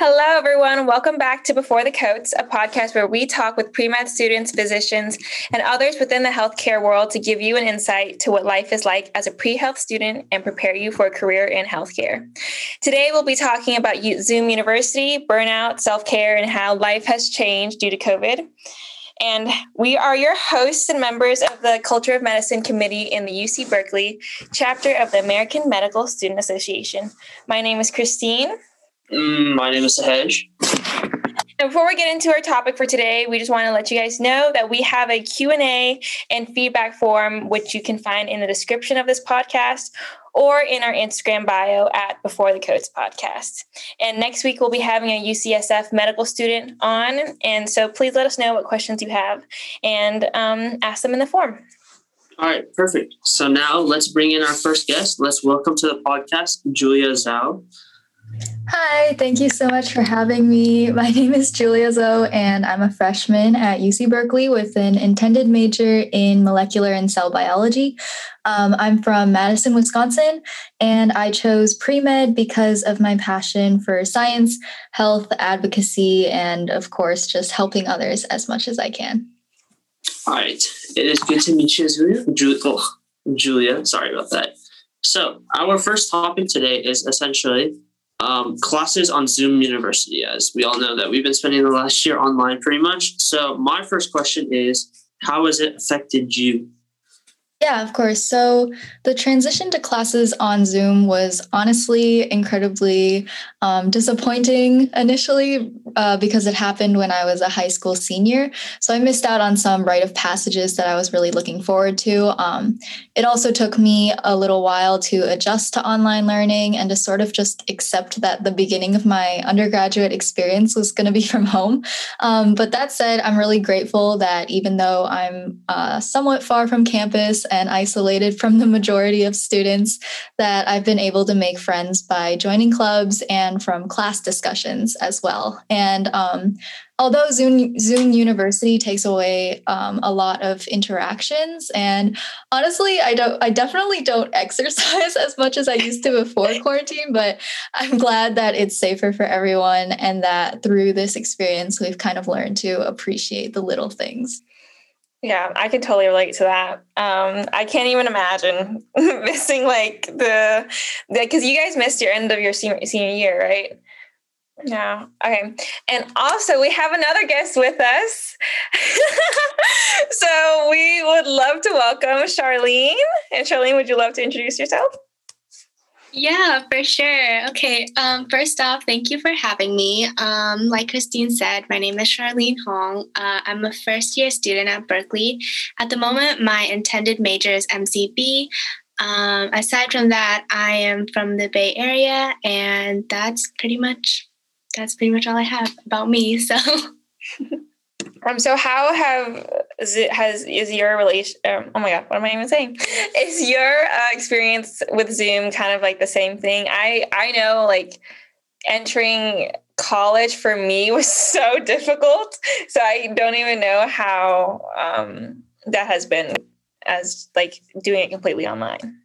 Hello, everyone. Welcome back to Before the Coats, a podcast where we talk with pre med students, physicians, and others within the healthcare world to give you an insight to what life is like as a pre health student and prepare you for a career in healthcare. Today, we'll be talking about Zoom University, burnout, self care, and how life has changed due to COVID. And we are your hosts and members of the Culture of Medicine Committee in the UC Berkeley chapter of the American Medical Student Association. My name is Christine. Mm, my name is Sahej. And before we get into our topic for today, we just want to let you guys know that we have a Q&A and feedback form which you can find in the description of this podcast or in our Instagram bio at Before the Coats podcast. And next week we'll be having a UCSF medical student on, and so please let us know what questions you have and um, ask them in the form. All right, perfect. So now let's bring in our first guest. Let's welcome to the podcast Julia Zhao. Hi, thank you so much for having me. My name is Julia Zoe, and I'm a freshman at UC Berkeley with an intended major in molecular and cell biology. Um, I'm from Madison, Wisconsin, and I chose pre med because of my passion for science, health, advocacy, and of course, just helping others as much as I can. All right, it is good to meet you, Julia. Oh, Julia sorry about that. So, our first topic today is essentially um, classes on Zoom University, as we all know that we've been spending the last year online pretty much. So, my first question is How has it affected you? Yeah, of course. So the transition to classes on Zoom was honestly incredibly um, disappointing initially uh, because it happened when I was a high school senior. So I missed out on some rite of passages that I was really looking forward to. Um, it also took me a little while to adjust to online learning and to sort of just accept that the beginning of my undergraduate experience was going to be from home. Um, but that said, I'm really grateful that even though I'm uh, somewhat far from campus, and isolated from the majority of students that I've been able to make friends by joining clubs and from class discussions as well. And um, although Zoom, Zoom University takes away um, a lot of interactions, and honestly, I don't, I definitely don't exercise as much as I used to before quarantine. But I'm glad that it's safer for everyone, and that through this experience, we've kind of learned to appreciate the little things. Yeah, I could totally relate to that. Um, I can't even imagine missing like the because you guys missed your end of your senior, senior year, right? Yeah. Okay. And also, we have another guest with us. so we would love to welcome Charlene. And Charlene, would you love to introduce yourself? Yeah, for sure. Okay. Um, first off, thank you for having me. Um, like Christine said, my name is Charlene Hong. Uh, I'm a first year student at Berkeley. At the moment, my intended major is MCB. Um, aside from that, I am from the Bay Area, and that's pretty much that's pretty much all I have about me. So. Um, so how have has is your relation? Um, oh my god, what am I even saying? Is your uh, experience with Zoom kind of like the same thing? I I know like entering college for me was so difficult, so I don't even know how um, that has been as like doing it completely online.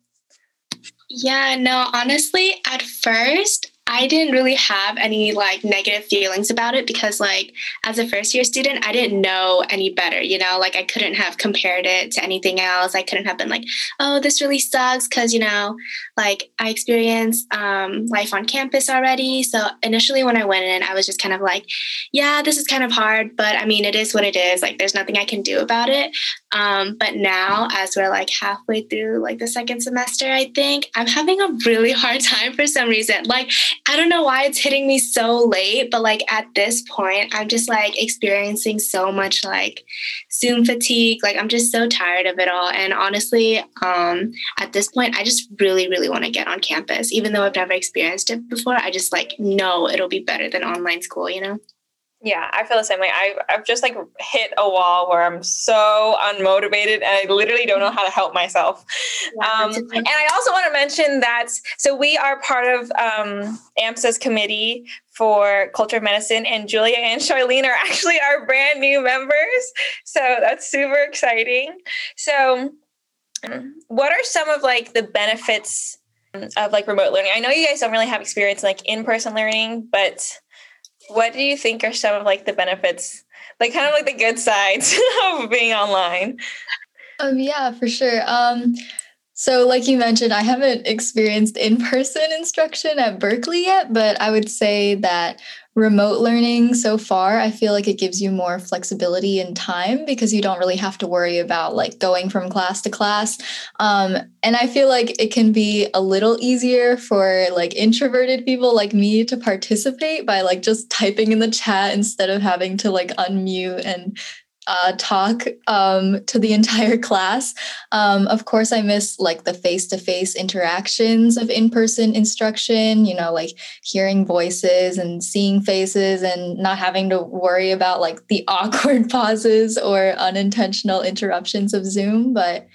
Yeah, no, honestly, at first I didn't really have any like negative feelings about it because like as a first year student, I didn't know any better, you know, like I couldn't have compared it to anything else. I couldn't have been like, oh, this really sucks because, you know, like I experienced um, life on campus already. So initially when I went in, I was just kind of like, yeah, this is kind of hard, but I mean, it is what it is. Like there's nothing I can do about it. Um, but now, as we're like halfway through like the second semester, I think I'm having a really hard time for some reason. Like, I don't know why it's hitting me so late, but like at this point, I'm just like experiencing so much like Zoom fatigue. Like, I'm just so tired of it all. And honestly, um, at this point, I just really, really want to get on campus. Even though I've never experienced it before, I just like know it'll be better than online school, you know? Yeah, I feel the same way. I, I've just like hit a wall where I'm so unmotivated and I literally don't know how to help myself. Yeah, um, and I also want to mention that so we are part of um, AMSA's committee for culture of medicine, and Julia and Charlene are actually our brand new members. So that's super exciting. So, what are some of like the benefits of like remote learning? I know you guys don't really have experience in, like in person learning, but what do you think are some of like the benefits, like kind of like the good sides of being online? Um, yeah, for sure. Um, so, like you mentioned, I haven't experienced in person instruction at Berkeley yet, but I would say that remote learning so far, I feel like it gives you more flexibility in time because you don't really have to worry about like going from class to class. Um, and I feel like it can be a little easier for like introverted people like me to participate by like just typing in the chat instead of having to like unmute and uh, talk um, to the entire class. Um, of course, I miss like the face to face interactions of in person instruction, you know, like hearing voices and seeing faces and not having to worry about like the awkward pauses or unintentional interruptions of Zoom. But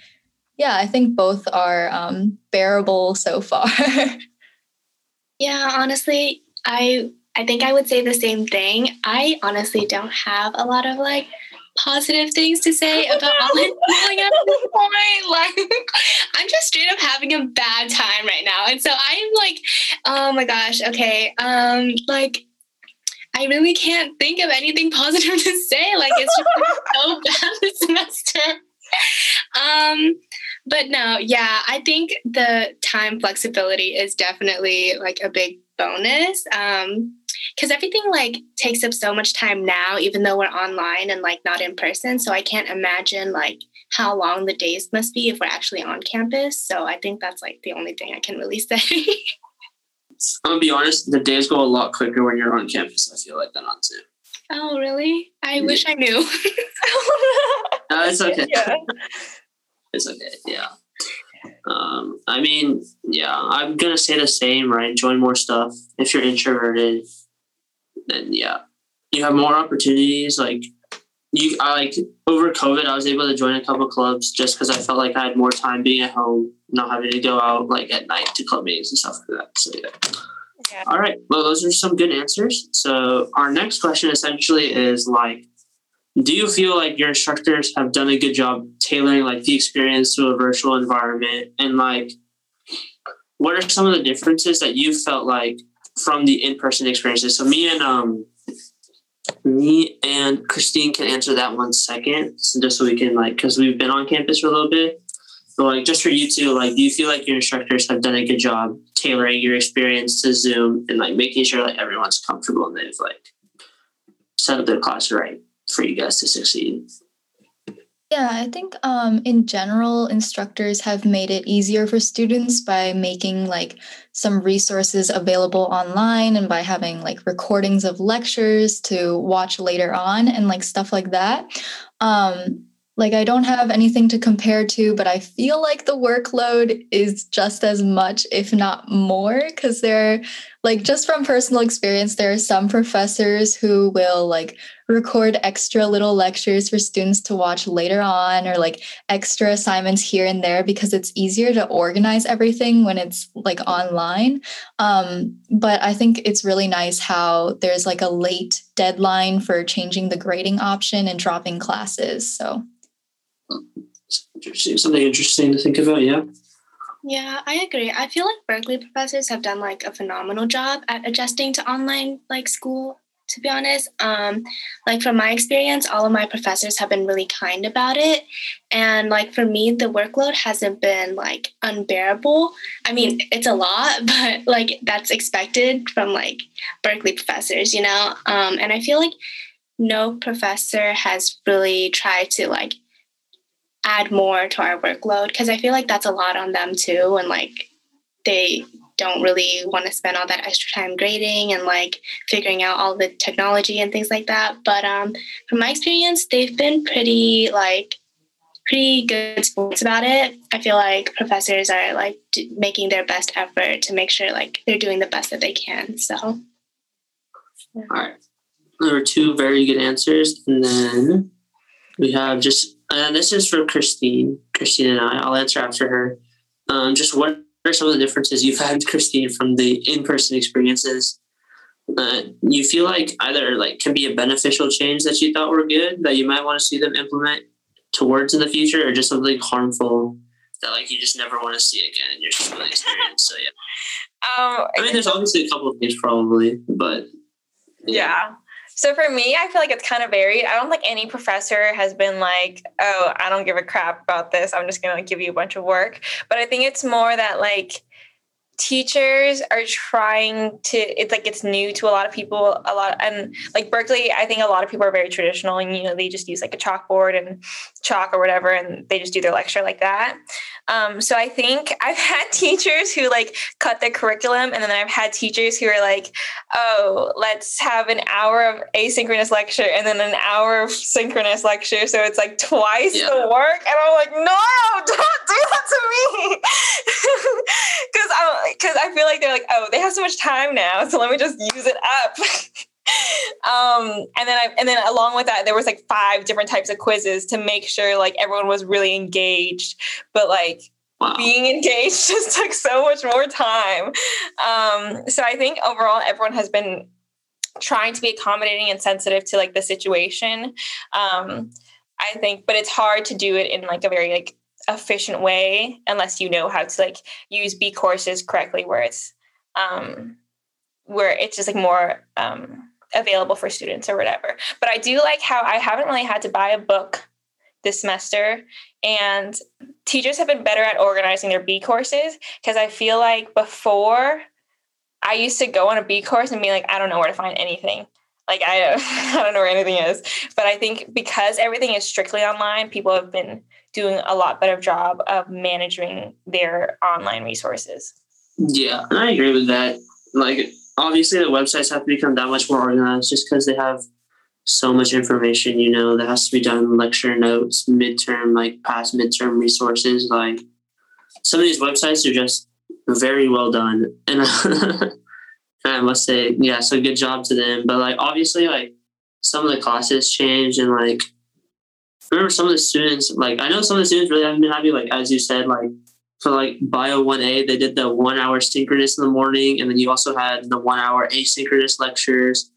yeah, I think both are um, bearable so far. yeah, honestly, I I think I would say the same thing. I honestly don't have a lot of like positive things to say about schooling at this point. Like, I'm just straight up having a bad time right now. And so I'm like, oh my gosh, okay. Um, like, I really can't think of anything positive to say. Like, it's just so bad this semester. Um, but no, yeah, I think the time flexibility is definitely like a big bonus. Um, because everything like takes up so much time now even though we're online and like not in person so i can't imagine like how long the days must be if we're actually on campus so i think that's like the only thing i can really say i'm gonna be honest the days go a lot quicker when you're on campus i feel like than on zoom oh really i yeah. wish i knew no, it's okay yeah. it's okay yeah um, I mean, yeah, I'm gonna say the same, right? Join more stuff. If you're introverted, then yeah, you have more opportunities. Like you, I like over COVID, I was able to join a couple clubs just because I felt like I had more time being at home, not having to go out like at night to club meetings and stuff like that. So yeah. yeah. All right. Well, those are some good answers. So our next question essentially is like, do you feel like your instructors have done a good job tailoring like the experience to a virtual environment and like what are some of the differences that you felt like from the in-person experiences. So me and um me and Christine can answer that one second, so just so we can like because we've been on campus for a little bit. But like just for you two, like do you feel like your instructors have done a good job tailoring your experience to Zoom and like making sure like everyone's comfortable and they've like set up their class right for you guys to succeed? Yeah, I think um, in general, instructors have made it easier for students by making like some resources available online and by having like recordings of lectures to watch later on and like stuff like that. Um, like I don't have anything to compare to, but I feel like the workload is just as much, if not more, because there, like just from personal experience, there are some professors who will like record extra little lectures for students to watch later on or like extra assignments here and there because it's easier to organize everything when it's like online. Um, but I think it's really nice how there's like a late deadline for changing the grading option and dropping classes. So interesting. Something interesting to think about. Yeah. Yeah, I agree. I feel like Berkeley professors have done like a phenomenal job at adjusting to online like school. To be honest, um, like from my experience, all of my professors have been really kind about it, and like for me, the workload hasn't been like unbearable. I mean, it's a lot, but like that's expected from like Berkeley professors, you know. Um, and I feel like no professor has really tried to like add more to our workload because I feel like that's a lot on them too. And like they don't really want to spend all that extra time grading and like figuring out all the technology and things like that. But um, from my experience, they've been pretty like pretty good sports about it. I feel like professors are like d- making their best effort to make sure like they're doing the best that they can. So, yeah. all right, there were two very good answers, and then we have just and this is for Christine, Christine and I. I'll answer after her. Um, just what are some of the differences you've had, Christine, from the in-person experiences? Uh, you feel like either like can be a beneficial change that you thought were good that you might want to see them implement towards in the future, or just something harmful that like you just never want to see again in your schooling experience. So yeah. Um, I mean, there's obviously a couple of things probably, but Yeah. So for me, I feel like it's kind of varied. I don't think any professor has been like, "Oh, I don't give a crap about this. I'm just going to give you a bunch of work." But I think it's more that like teachers are trying to it's like it's new to a lot of people a lot and like berkeley i think a lot of people are very traditional and you know they just use like a chalkboard and chalk or whatever and they just do their lecture like that. Um, so i think i've had teachers who like cut the curriculum and then i've had teachers who are like oh let's have an hour of asynchronous lecture and then an hour of synchronous lecture. So it's like twice yeah. the work and i'm like no don't do that to me. Because i'm because I feel like they're like, oh, they have so much time now, so let me just use it up. um, and then I and then along with that, there was like five different types of quizzes to make sure like everyone was really engaged. But like Wow. being engaged just took so much more time. Um, so I think overall, everyone has been trying to be accommodating and sensitive to like the situation. Um, I think, but it's hard to do it in like a very like efficient way unless you know how to like use bCourses correctly where it's um where it's just like more um available for students or whatever. But I do like how I haven't really had to buy a book this semester and teachers have been better at organizing their bCourses because I feel like before I used to go on a bCourse and be like I don't know where to find anything. Like I I don't know where anything is. But I think because everything is strictly online, people have been doing a lot better job of managing their online resources. Yeah, I agree with that. Like, obviously, the websites have to become that much more organized just because they have so much information, you know, that has to be done lecture notes, midterm, like past midterm resources. Like, some of these websites are just very well done. And I must say, yeah, so good job to them. But, like, obviously, like, some of the classes change and, like, remember some of the students, like I know some of the students really haven't been happy, like as you said, like for like bio 1A, they did the one hour synchronous in the morning, and then you also had the one hour asynchronous lectures.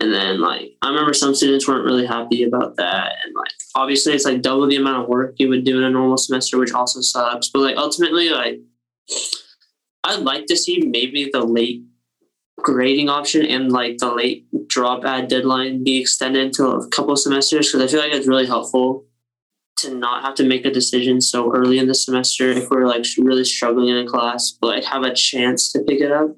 And then like I remember some students weren't really happy about that. And like obviously it's like double the amount of work you would do in a normal semester, which also sucks. But like ultimately, like I'd like to see maybe the late grading option and like the late drop add deadline be extended to a couple semesters because I feel like it's really helpful to not have to make a decision so early in the semester if we're like really struggling in a class, but like have a chance to pick it up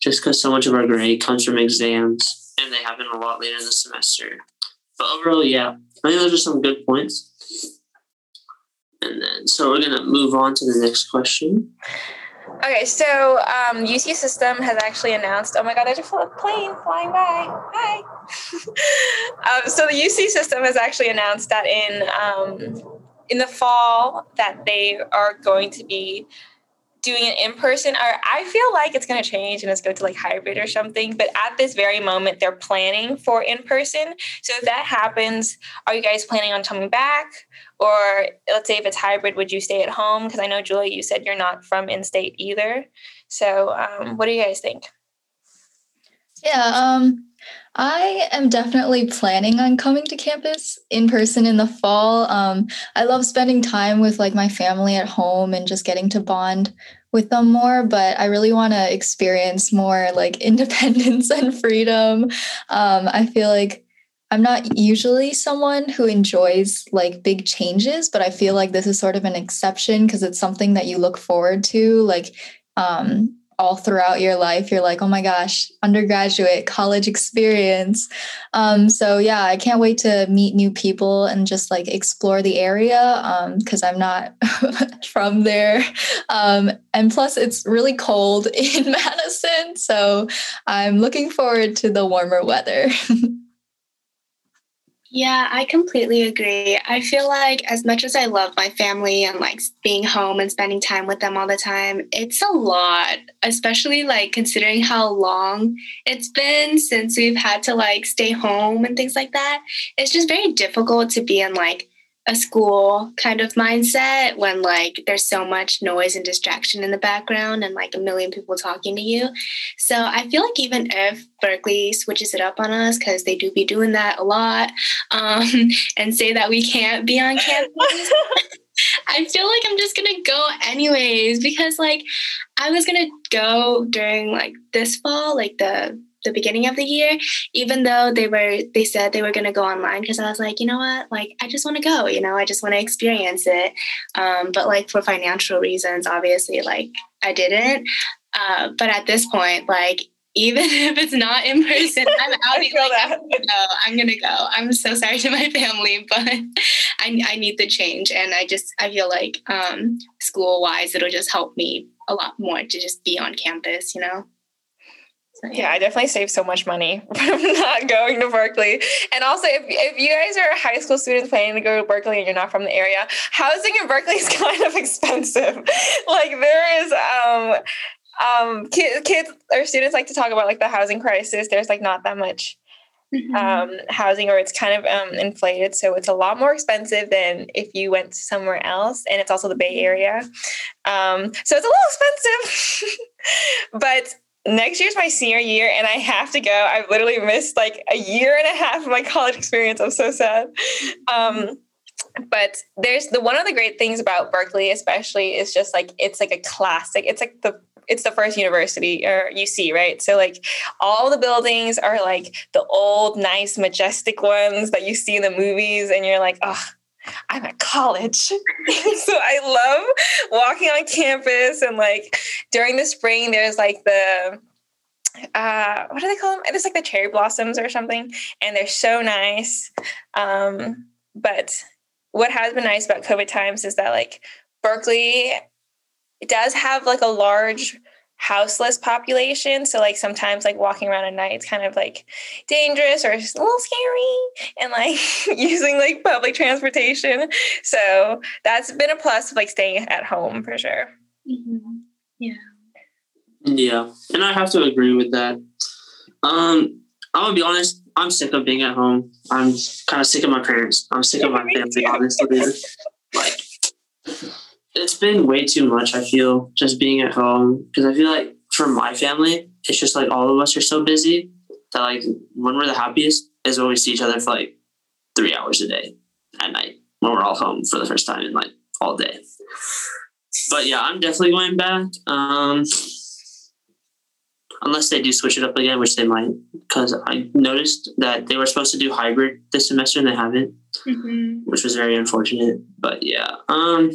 just because so much of our grade comes from exams and they happen a lot later in the semester. But overall, yeah, I think those are some good points. And then, so we're going to move on to the next question. Okay, so um, UC System has actually announced. Oh my God, there's a plane flying by. Hi. um, so the UC System has actually announced that in um, in the fall that they are going to be doing it in person or i feel like it's going to change and it's going to like hybrid or something but at this very moment they're planning for in person. So if that happens are you guys planning on coming back? Or let's say if it's hybrid would you stay at home? Because i know julia you said you're not from in state either. So um, what do you guys think yeah um I am definitely planning on coming to campus in person in the fall. Um, I love spending time with like my family at home and just getting to bond with them more, but I really want to experience more like independence and freedom. Um, I feel like I'm not usually someone who enjoys like big changes, but I feel like this is sort of an exception because it's something that you look forward to. Like, um, all throughout your life you're like oh my gosh undergraduate college experience. Um, so yeah i can't wait to meet new people and just like explore the area because um, i'm not from there. Um, and plus it's really cold in madison so i'm looking forward to the warmer weather Yeah, I completely agree. I feel like as much as I love my family and like being home and spending time with them all the time, it's a lot, especially like considering how long it's been since we've had to like stay home and things like that. It's just very difficult to be in like a school kind of mindset when like there's so much noise and distraction in the background and like a million people talking to you. So I feel like even if Berkeley switches it up on us because they do be doing that a lot um, and say that we can't be on campus. I feel like I'm just gonna go anyways because like I was gonna go during like this fall, like the the beginning of the year, even though they were they said they were going to go online because I was like, you know what, like I just want to go, you know, I just want to experience it. Um, but like for financial reasons, obviously, like I didn't. Uh, but at this point, like even if it's not in person, I'm out. like, I'm gonna go. I'm gonna go. I'm so sorry to my family, but I, I need the change, and I just I feel like um, school wise, it'll just help me a lot more to just be on campus. You know. Yeah. yeah. I definitely saved so much money from not going to Berkeley. And also, if, if you guys are high school students planning to go to Berkeley and you're not from the area, housing in Berkeley is kind of expensive. like there is um um kids, kids or students like to talk about like the housing crisis. There's like not that much Mm-hmm. Um, housing or it's kind of um, inflated. So it's a lot more expensive than if you went somewhere else. And it's also the Bay Area. Um, so it's a little expensive. but next year's my senior year and I have to go. I've literally missed like a year and a half of my college experience. I'm so sad. Um, but there's the one of the great things about Berkeley, especially, is just like it's like a classic. It's like the it's the first university or UC, right? So like all the buildings are like the old, nice, majestic ones that you see in the movies, and you're like, oh, I'm at college. so I love walking on campus and like during the spring, there's like the uh what do they call them? It's like the cherry blossoms or something, and they're so nice. Um, but what has been nice about COVID times is that like Berkeley does have like a large houseless population. So like sometimes like walking around at night, it's kind of like dangerous or just a little scary and like using like public transportation. So that's been a plus of like staying at home for sure. Mm-hmm. Yeah. Yeah. And I have to agree with that. Um, I'm gonna be honest, I'm sick of being at home. I'm kind of sick of my parents. I'm sick of my family, honestly. like it's been way too much. I feel just being at home because I feel like for my family, it's just like all of us are so busy that like when we're the happiest is when we see each other for like three hours a day at night when we're all home for the first time in like all day. But yeah, I'm definitely going back. Um, unless they do switch it up again, which they might, because I noticed that they were supposed to do hybrid this semester and they haven't, mm-hmm. which was very unfortunate. But yeah, um,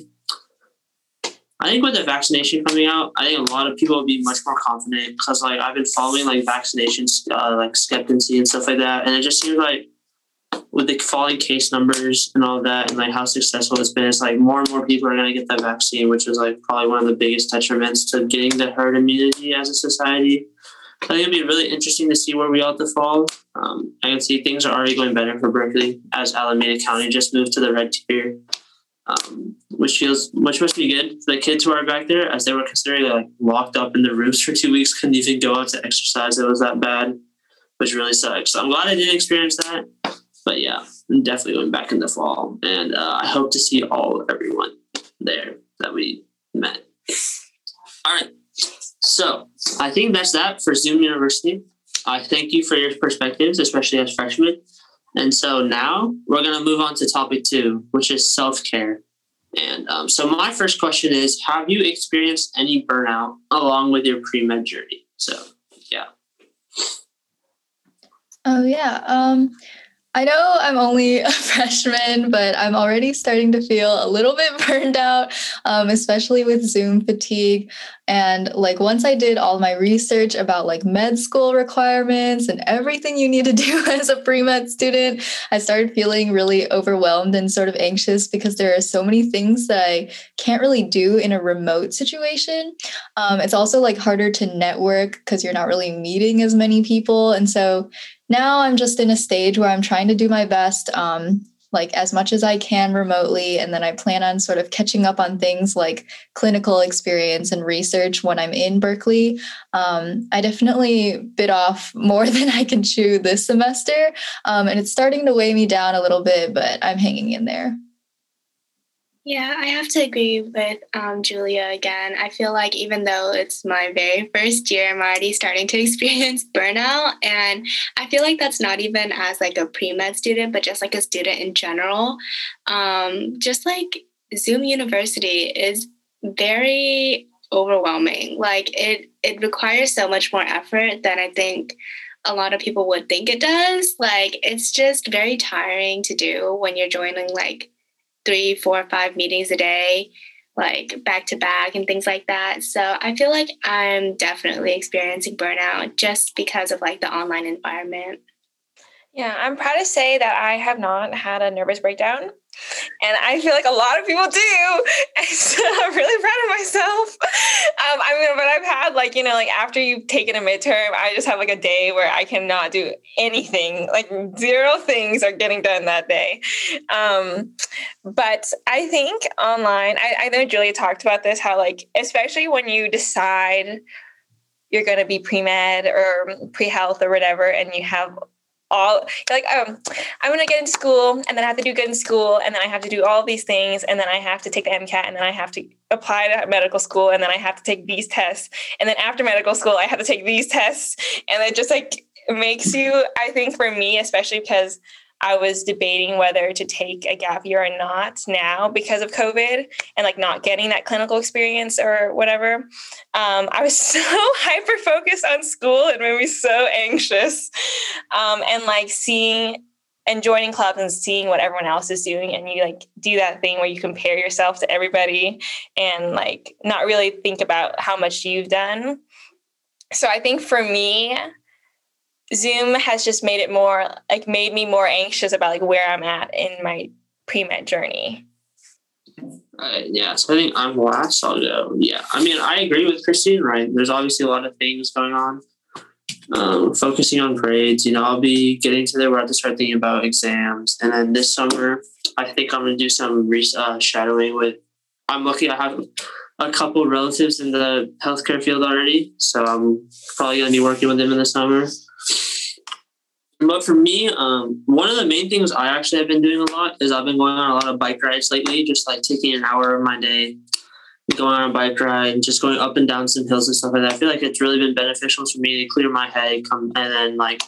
I think with the vaccination coming out, I think a lot of people will be much more confident because like I've been following like vaccinations, uh, like skepticism and stuff like that, and it just seems like with the falling case numbers and all that, and like how successful it's been, it's like more and more people are going to get that vaccine, which is like probably one of the biggest detriments to getting the herd immunity as a society. I think it'll be really interesting to see where we all to fall. Um, I can see things are already going better for Berkeley as Alameda County just moved to the red tier um, which feels which must be good for the kids who are back there as they were considering like locked up in the rooms for two weeks, couldn't even go out to exercise. It was that bad, which really sucks. So I'm glad I didn't experience that. But yeah, I'm definitely going back in the fall, and uh, I hope to see all everyone there that we met. All right, so I think that's that for Zoom University. I thank you for your perspectives, especially as freshmen. And so now we're going to move on to topic two, which is self care. And um, so my first question is Have you experienced any burnout along with your pre med journey? So, yeah. Oh, yeah. Um, I know I'm only a freshman, but I'm already starting to feel a little bit burned out, um, especially with Zoom fatigue. And like once I did all my research about like med school requirements and everything you need to do as a pre med student, I started feeling really overwhelmed and sort of anxious because there are so many things that I can't really do in a remote situation. Um, it's also like harder to network because you're not really meeting as many people. And so now I'm just in a stage where I'm trying to do my best, um, like as much as I can remotely. And then I plan on sort of catching up on things like clinical experience and research when I'm in Berkeley. Um, I definitely bit off more than I can chew this semester. Um, and it's starting to weigh me down a little bit, but I'm hanging in there. Yeah, I have to agree with um, Julia again. I feel like even though it's my very first year, I'm already starting to experience burnout, and I feel like that's not even as like a pre med student, but just like a student in general. Um, just like Zoom University is very overwhelming. Like it, it requires so much more effort than I think a lot of people would think it does. Like it's just very tiring to do when you're joining like three, four, five meetings a day, like back to back and things like that. So I feel like I'm definitely experiencing burnout just because of like the online environment. Yeah, I'm proud to say that I have not had a nervous breakdown. And I feel like a lot of people do. And so I'm really proud of myself. Um, I mean, but I've had like, you know, like after you've taken a midterm, I just have like a day where I cannot do anything. Like zero things are getting done that day. Um, but I think online, I, I know Julia talked about this, how like, especially when you decide you're going to be pre med or pre health or whatever, and you have all like um i'm to get into school and then i have to do good in school and then i have to do all these things and then i have to take the mcat and then i have to apply to medical school and then i have to take these tests. And then after medical school i have to take these tests. And it just like makes you i think for me especially because I was debating whether to take a gap year or not now because of COVID and like not getting that clinical experience or whatever. Um, I was so hyper focused on school. It made me so anxious. Um, and like seeing and joining clubs and seeing what everyone else is doing and you like do that thing where you compare yourself to everybody and like not really think about how much you've done so i think for me Zoom has just made it more like made me more anxious about like where I'm at in my pre med journey. Uh, yeah, so I think I'm last. I'll go. Yeah, I mean, I agree with Christine. Right, there's obviously a lot of things going on. Um, focusing on grades, you know, I'll be getting to there where I have to start thinking about exams, and then this summer, I think I'm going to do some re- uh, shadowing with. I'm lucky I have a couple relatives in the healthcare field already, so I'm probably going to be working with them in the summer. But for me, um, one of the main things I actually have been doing a lot is I've been going on a lot of bike rides lately, just like taking an hour of my day, going on a bike ride, and just going up and down some hills and stuff like that. I feel like it's really been beneficial for me to clear my head. Come and then like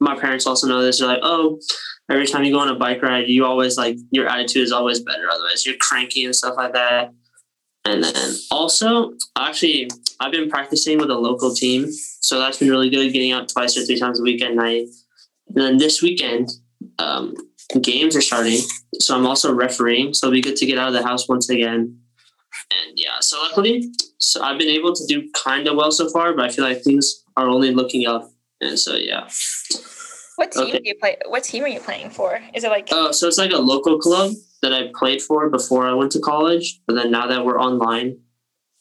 my parents also know this. They're like, oh, every time you go on a bike ride, you always like your attitude is always better. Otherwise, you're cranky and stuff like that. And then also, actually, I've been practicing with a local team, so that's been really good. Getting out twice or three times a week at night and then this weekend, um, games are starting. So I'm also refereeing. So it'll be good to get out of the house once again. And yeah, so luckily, so I've been able to do kind of well so far, but I feel like things are only looking up. And so yeah. What team okay. do you play? What team are you playing for? Is it like? Oh, so it's like a local club that I played for before I went to college. But then now that we're online,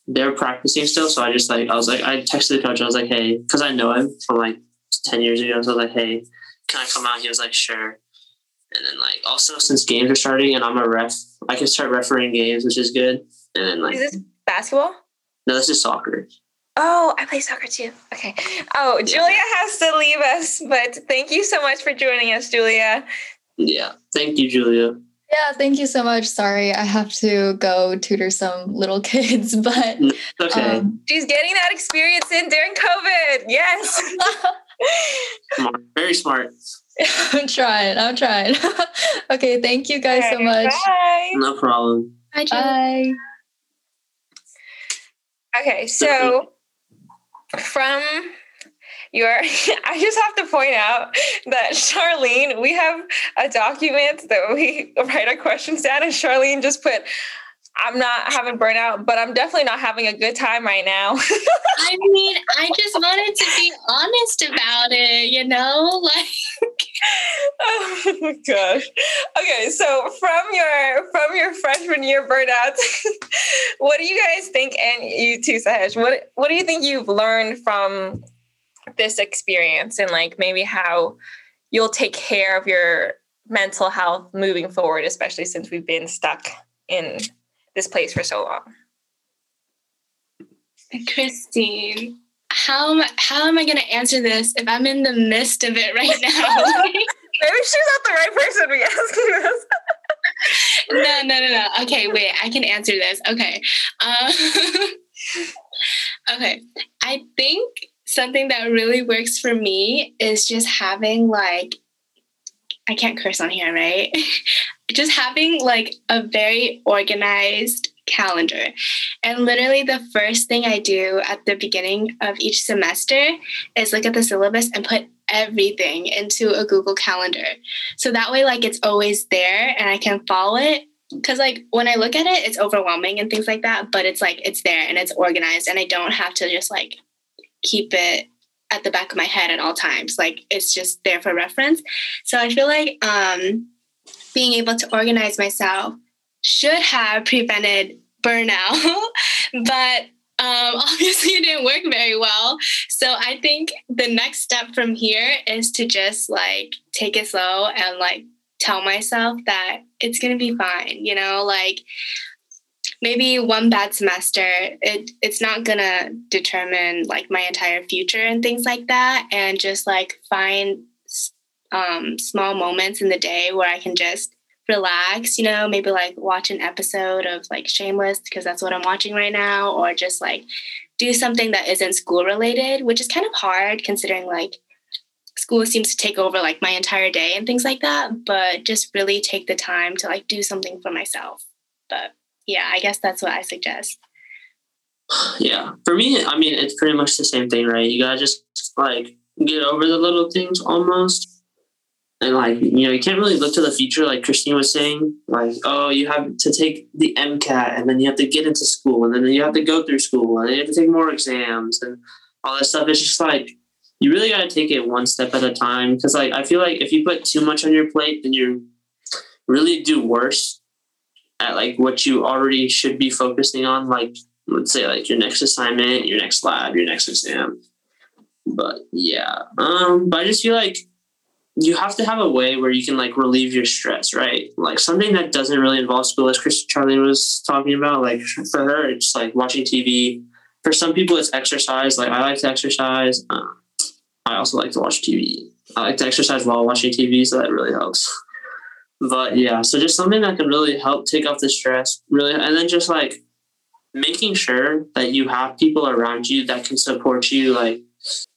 they're practicing still. So I just like I was like I texted the coach. I was like, hey, because I know him from like ten years ago. So I was like, hey, can I come out? He was like, sure. And then like also since games are starting and I'm a ref, I can start refereeing games, which is good. And then like Is this basketball? No, this is soccer. Oh, I play soccer too. Okay. Oh, Julia has to leave us, but thank you so much for joining us, Julia. Yeah. Thank you, Julia. Yeah, thank you so much. Sorry, I have to go tutor some little kids, but okay. Um, she's getting that experience in during COVID. Yes. smart. Very smart. I'm trying. I'm trying. okay, thank you guys so much. Bye. No problem. Bye. Bye. Okay, so from your I just have to point out that Charlene, we have a document that we write our questions down, and Charlene just put I'm not having burnout, but I'm definitely not having a good time right now. I mean, I just wanted to be honest about it, you know? Like Oh my gosh. Okay, so from your from your freshman year burnout, what do you guys think and you too, Sahej, what what do you think you've learned from this experience and like maybe how you'll take care of your mental health moving forward, especially since we've been stuck in this place for so long. Christine, how how am I going to answer this if I'm in the midst of it right now? Maybe she's not the right person to be asking this. no, no, no, no. Okay, wait. I can answer this. Okay. Um, okay. I think something that really works for me is just having like I can't curse on here, right? just having like a very organized calendar. And literally, the first thing I do at the beginning of each semester is look at the syllabus and put everything into a Google Calendar. So that way, like, it's always there and I can follow it. Because, like, when I look at it, it's overwhelming and things like that, but it's like it's there and it's organized, and I don't have to just like keep it at the back of my head at all times. Like, it's just there for reference. So I feel like um, being able to organize myself should have prevented burnout, but um, obviously it didn't work very well. So I think the next step from here is to just like take it slow and like tell myself that it's gonna be fine. You know, like maybe one bad semester it it's not gonna determine like my entire future and things like that and just like find um, small moments in the day where i can just relax, you know, maybe like watch an episode of like Shameless because that's what I'm watching right now, or just like do something that isn't school related, which is kind of hard considering like school seems to take over like my entire day and things like that. But just really take the time to like do something for myself. But yeah, I guess that's what I suggest. Yeah. For me, I mean, it's pretty much the same thing, right? You gotta just like get over the little things almost and like you know you can't really look to the future like christine was saying like oh you have to take the mcat and then you have to get into school and then you have to go through school and then you have to take more exams and all that stuff it's just like you really got to take it one step at a time because like i feel like if you put too much on your plate then you really do worse at like what you already should be focusing on like let's say like your next assignment your next lab your next exam but yeah um but i just feel like you have to have a way where you can like relieve your stress, right? Like something that doesn't really involve school, as Chris Charlie was talking about. Like for her, it's like watching TV. For some people, it's exercise. Like I like to exercise. Um, I also like to watch TV. I like to exercise while watching TV, so that really helps. But yeah, so just something that can really help take off the stress, really, and then just like making sure that you have people around you that can support you, like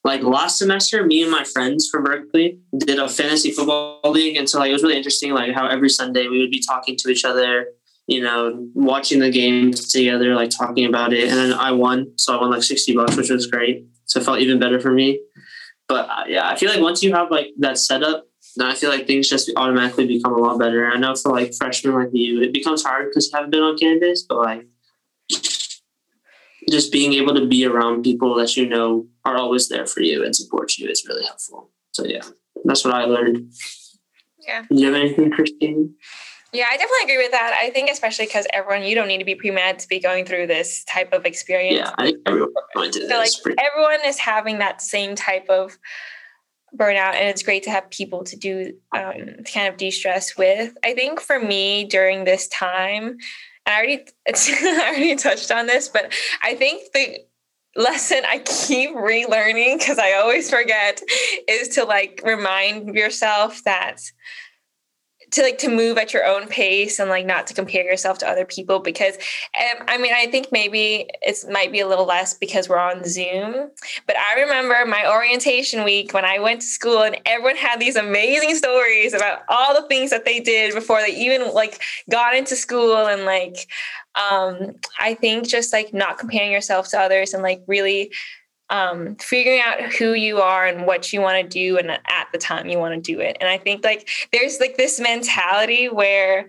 like last semester, me and my friends from Berkeley did a fantasy football league, and so like it was really interesting, like how every Sunday we would be talking to each other, you know, watching the games together, like talking about it, and then I won, so I won like sixty bucks, which was great. So it felt even better for me. But uh, yeah, I feel like once you have like that setup, then I feel like things just automatically become a lot better. I know for like freshmen like you, it becomes hard because you haven't been on campus, but like just being able to be around people that you know are always there for you and support you is really helpful. So yeah, that's what I learned. Yeah. Do you have anything, Christine? Yeah, I definitely agree with that. I think especially because everyone, you don't need to be pre-med to be going through this type of experience. Yeah, I think everyone going to so like everyone is having that same type of burnout and it's great to have people to do um, to kind of de-stress with. I think for me during this time I already I already touched on this, but I think the lesson I keep relearning because I always forget is to like remind yourself that to like to move at your own pace and like not to compare yourself to other people because um, i mean i think maybe it might be a little less because we're on zoom but i remember my orientation week when i went to school and everyone had these amazing stories about all the things that they did before they even like got into school and like um i think just like not comparing yourself to others and like really um, figuring out who you are and what you want to do and at the time you want to do it. And I think like there's like this mentality where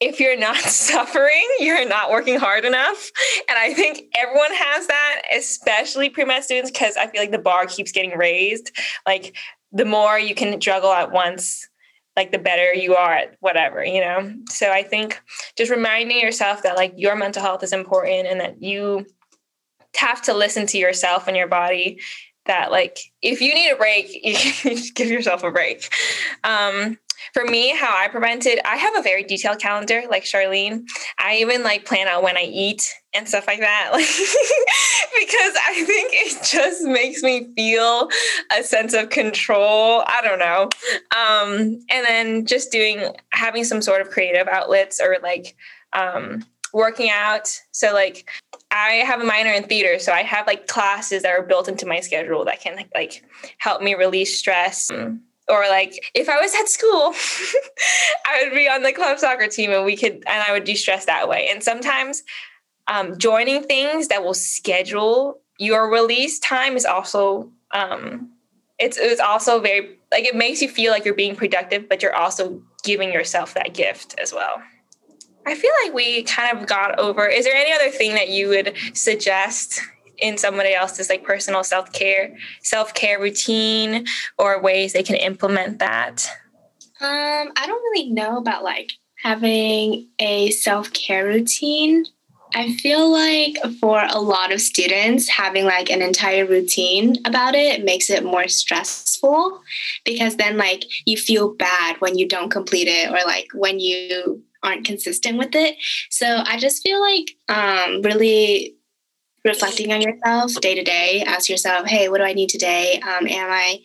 if you're not suffering, you're not working hard enough. And I think everyone has that, especially pre-med students, because I feel like the bar keeps getting raised. Like the more you can juggle at once, like the better you are at whatever, you know? So I think just reminding yourself that like your mental health is important and that you have to listen to yourself and your body that like if you need a break you give yourself a break. Um, for me how i prevent it i have a very detailed calendar like charlene. I even like plan out when i eat and stuff like that like because i think it just makes me feel a sense of control. I don't know. Um, and then just doing having some sort of creative outlets or like um, working out. So like I have a minor in theater, so I have like classes that are built into my schedule that can like help me release stress. Mm. Or like if I was at school, I would be on the club soccer team and we could and I would de-stress that way. And sometimes um, joining things that will schedule your release time is also um, it's it's also very like it makes you feel like you're being productive, but you're also giving yourself that gift as well. I feel like we kind of got over. Is there any other thing that you would suggest in somebody else's like personal self care self care routine or ways they can implement that? Um, I don't really know about like having a self care routine. I feel like for a lot of students, having like an entire routine about it makes it more stressful because then like you feel bad when you don't complete it or like when you aren't consistent with it. So I just feel like um, really reflecting on yourself day to day, ask yourself, hey, what do I need today? Um, am I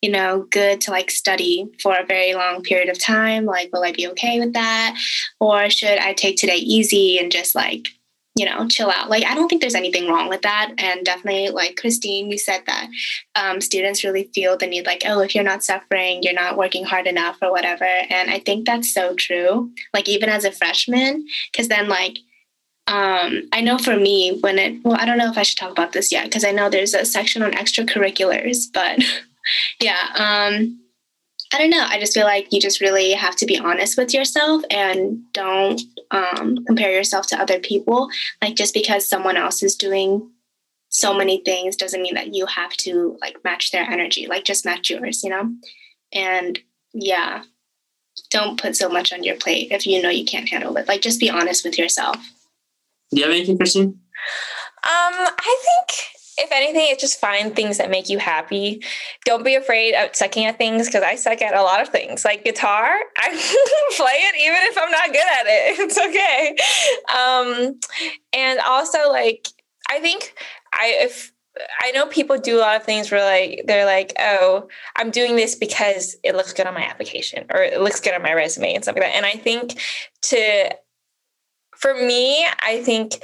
you know, good to like study for a very long period of time? Like, will I be okay with that? Or should I take today easy and just like you know, chill out. Like, I don't think there's anything wrong with that. And definitely, like Christine, you said that um, students really feel the need, like, oh, if you're not suffering, you're not working hard enough or whatever. And I think that's so true. Like, even as a freshman, because then, like, um, I know for me, when it, well, I don't know if I should talk about this yet, because I know there's a section on extracurriculars, but yeah. Um, I don't know. I just feel like you just really have to be honest with yourself and don't um, compare yourself to other people. Like just because someone else is doing so many things doesn't mean that you have to like match their energy. Like just match yours, you know? And yeah, don't put so much on your plate if you know you can't handle it. Like just be honest with yourself. Do you have anything, Christine? Um, I think if anything, it's just find things that make you happy. Don't be afraid of sucking at things because I suck at a lot of things. Like guitar, I play it even if I'm not good at it. It's okay. Um, and also, like, I think I if I know people do a lot of things where like they're like, oh, I'm doing this because it looks good on my application or it looks good on my resume and stuff like that. And I think to for me, I think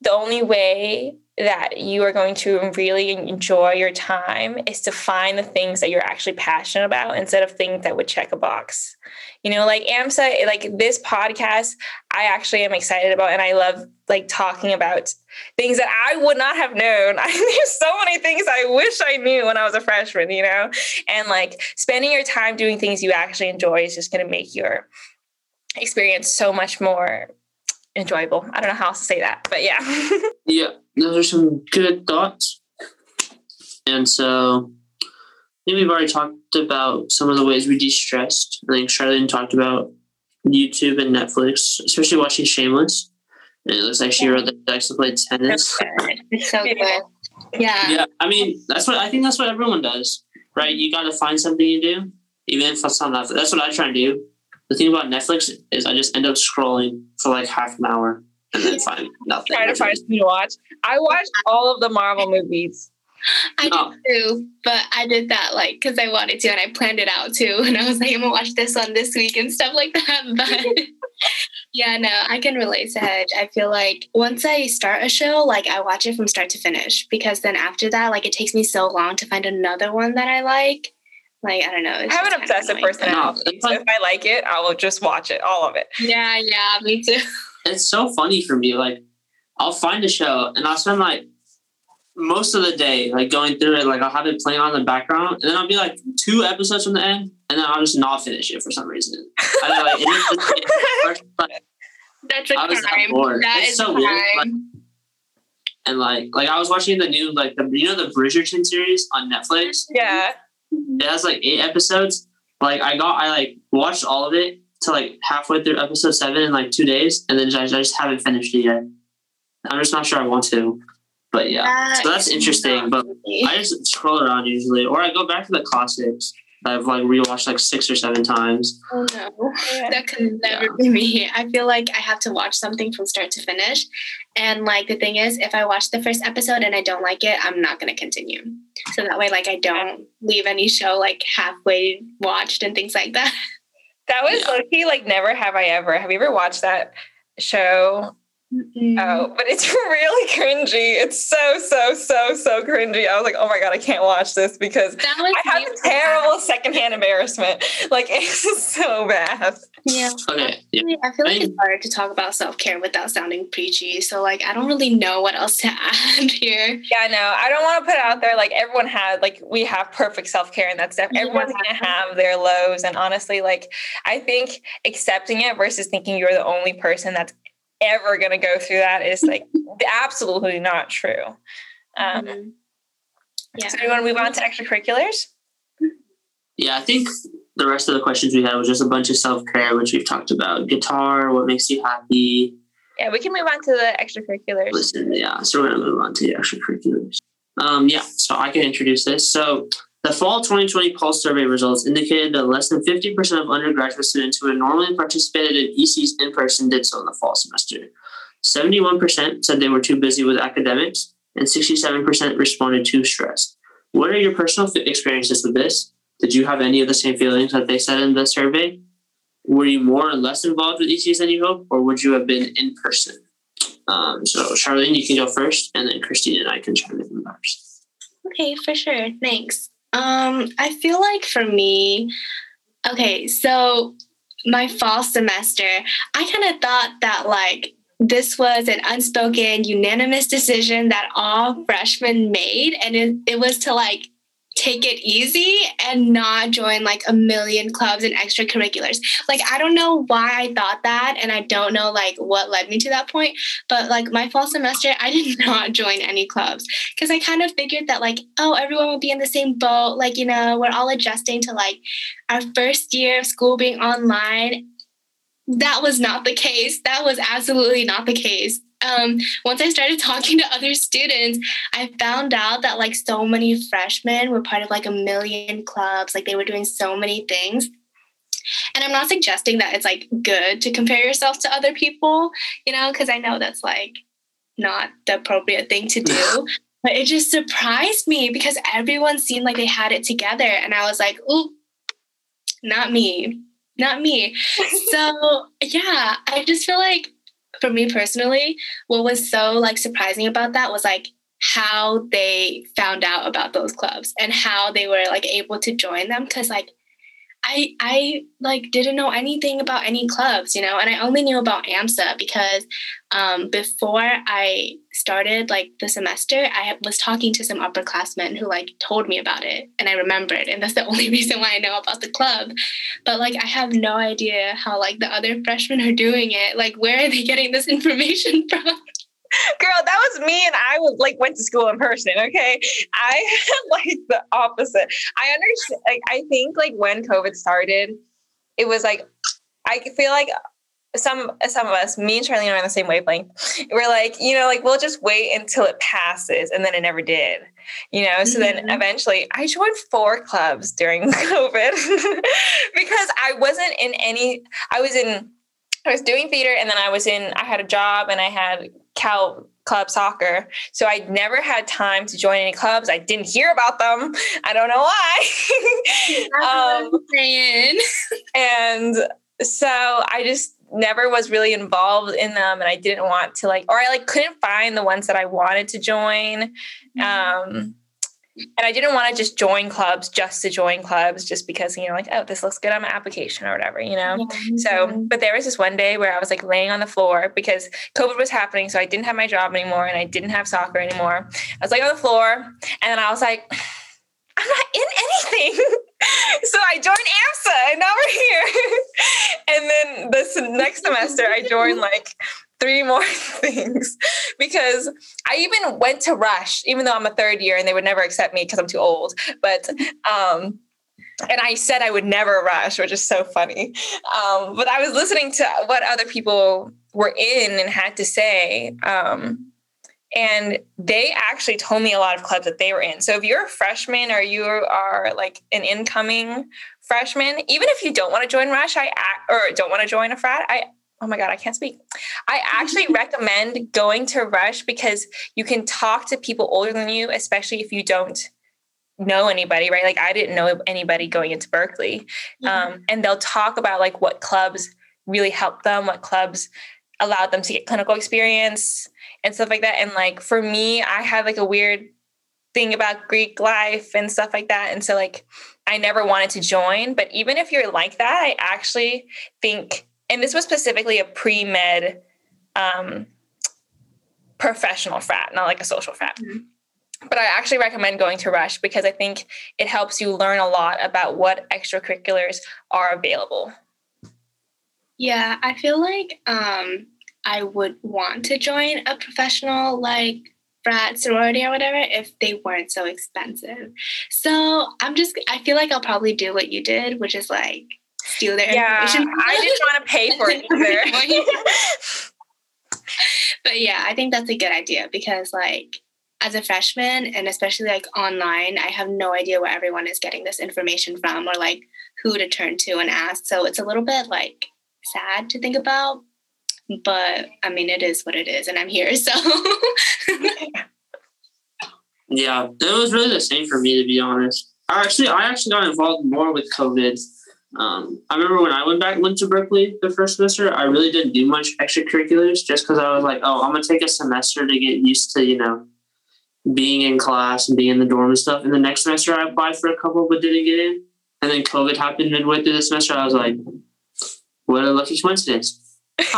the only way that you are going to really enjoy your time is to find the things that you're actually passionate about instead of things that would check a box. You know, like AMSA, like this podcast, I actually am excited about and I love like talking about things that I would not have known. I there's so many things I wish I knew when I was a freshman, you know? And like spending your time doing things you actually enjoy is just going to make your experience so much more enjoyable. I don't know how else to say that, but yeah. yeah, those are some good thoughts. And so I think we've already talked about some of the ways we de-stressed. I think Charlene talked about YouTube and Netflix, especially watching Shameless. And it looks like she wrote the likes to play tennis. It's so good. Yeah. Yeah. I mean, that's what I think that's what everyone does, right? You got to find something to do, even if that's not enough. That's what I try to do the thing about Netflix is I just end up scrolling for like half an hour and then find nothing. Trying to find something to watch. I watched all of the Marvel movies. I no. did too, but I did that like because I wanted to and I planned it out too. And I was like, I'm gonna watch this one this week and stuff like that. But yeah, no, I can relate to Hedge. I feel like once I start a show, like I watch it from start to finish because then after that, like it takes me so long to find another one that I like. Like I don't know. I have an obsessive personality. So if I like it, I will just watch it, all of it. Yeah, yeah, me too. It's so funny for me. Like I'll find a show and I'll spend like most of the day like going through it. Like I'll have it playing on the background, and then I'll be like two episodes from the end, and then I'll just not finish it for some reason. I know, like, it is just, That's a crime. That it's is so weird. Like, and like, like I was watching the new like the you know the Bridgerton series on Netflix. Yeah it has like eight episodes. Like I got, I like watched all of it to like halfway through episode seven in like two days, and then I, I just haven't finished it yet. I'm just not sure I want to, but yeah. That so that's interesting. But I just scroll around usually, or I go back to the classics. I've like rewatched like six or seven times. Oh no, that could never yeah. be me. I feel like I have to watch something from start to finish. And like the thing is, if I watch the first episode and I don't like it, I'm not going to continue. So that way, like I don't leave any show like halfway watched and things like that. That was yeah. Loki, like Never Have I Ever. Have you ever watched that show? Mm-hmm. Oh, but it's really cringy. It's so, so, so, so cringy. I was like, oh my God, I can't watch this because I have a terrible bad. secondhand embarrassment. Like, it's so bad. Yeah. Okay. Yeah. I feel like it's hard to talk about self care without sounding preachy. So, like, I don't really know what else to add here. Yeah, no, I don't want to put it out there like everyone had, like, we have perfect self care and that stuff. Everyone's yeah. going to have their lows. And honestly, like, I think accepting it versus thinking you're the only person that's ever going to go through that is like absolutely not true. Um, mm-hmm. Yeah. So, do you want to move on to extracurriculars? Yeah, I think the rest of the questions we had was just a bunch of self care, which we've talked about guitar, what makes you happy. Yeah, we can move on to the extracurriculars. Listen, yeah, so we're going to move on to the extracurriculars. Um, yeah, so I can introduce this. So, the fall 2020 Pulse survey results indicated that less than 50% of undergraduate students who had normally participated in ECs in person did so in the fall semester. 71% said they were too busy with academics, and 67% responded too stressed. What are your personal experiences with this? Did you have any of the same feelings that they said in the survey? Were you more or less involved with ECs than you hoped, or would you have been in person? Um, so, Charlene, you can go first, and then Christine and I can chime in first. Okay, for sure. Thanks. Um, I feel like for me, okay, so my fall semester, I kind of thought that like this was an unspoken, unanimous decision that all freshmen made, and it, it was to like take it easy and not join like a million clubs and extracurriculars. Like I don't know why I thought that and I don't know like what led me to that point, but like my fall semester I did not join any clubs cuz I kind of figured that like oh everyone will be in the same boat, like you know, we're all adjusting to like our first year of school being online. That was not the case. That was absolutely not the case um, once I started talking to other students, I found out that like so many freshmen were part of like a million clubs, like they were doing so many things. And I'm not suggesting that it's like good to compare yourself to other people, you know, because I know that's like not the appropriate thing to do. but it just surprised me because everyone seemed like they had it together. And I was like, ooh, not me, not me. so yeah, I just feel like for me personally, what was so like surprising about that was like how they found out about those clubs and how they were like able to join them because like I I like didn't know anything about any clubs, you know, and I only knew about AMSA because um, before I started like the semester, I was talking to some upperclassmen who like told me about it, and I remembered, and that's the only reason why I know about the club. But like, I have no idea how like the other freshmen are doing it. Like, where are they getting this information from? Girl, that was me, and I was like went to school in person. Okay, I like the opposite. I understand. Like, I think like when COVID started, it was like I feel like some some of us, me and Charlene are on the same wavelength. We're like, you know, like we'll just wait until it passes, and then it never did. You know, so mm-hmm. then eventually I joined four clubs during COVID because I wasn't in any. I was in. I was doing theater, and then I was in. I had a job, and I had Cal club soccer. So I never had time to join any clubs. I didn't hear about them. I don't know why. um, and so I just never was really involved in them and I didn't want to like or I like couldn't find the ones that I wanted to join. Mm-hmm. Um and I didn't want to just join clubs just to join clubs just because, you know, like, oh, this looks good on my application or whatever, you know? Yeah. So, but there was this one day where I was like laying on the floor because COVID was happening. So I didn't have my job anymore and I didn't have soccer anymore. I was like on the floor and then I was like, I'm not in anything. so I joined AMSA and now we're here. and then this next semester, I joined like three more things because I even went to Rush, even though I'm a third year and they would never accept me because I'm too old. But, um, and I said I would never rush, which is so funny. Um, but I was listening to what other people were in and had to say. Um, and they actually told me a lot of clubs that they were in. So if you're a freshman or you are like an incoming freshman, even if you don't want to join Rush, I or don't want to join a frat, I oh my god, I can't speak. I actually recommend going to Rush because you can talk to people older than you, especially if you don't know anybody, right? Like I didn't know anybody going into Berkeley, mm-hmm. um, and they'll talk about like what clubs really help them, what clubs allowed them to get clinical experience and stuff like that. And like for me, I had like a weird thing about Greek life and stuff like that. And so like I never wanted to join. But even if you're like that, I actually think, and this was specifically a pre-med um, professional frat, not like a social frat. Mm-hmm. But I actually recommend going to Rush because I think it helps you learn a lot about what extracurriculars are available. Yeah, I feel like um, I would want to join a professional like frat sorority or whatever if they weren't so expensive. So I'm just I feel like I'll probably do what you did, which is like steal their yeah, information. I didn't want to pay for it either. but yeah, I think that's a good idea because like as a freshman and especially like online, I have no idea where everyone is getting this information from or like who to turn to and ask. So it's a little bit like sad to think about but I mean, it is what it is, and I'm here. So, yeah, it was really the same for me, to be honest. I actually, I actually got involved more with COVID. Um, I remember when I went back, went to Berkeley the first semester, I really didn't do much extracurriculars just because I was like, oh, I'm gonna take a semester to get used to, you know, being in class and being in the dorm and stuff. And the next semester, I applied for a couple but didn't get in. And then COVID happened midway through the semester. I was like, what a lucky coincidence.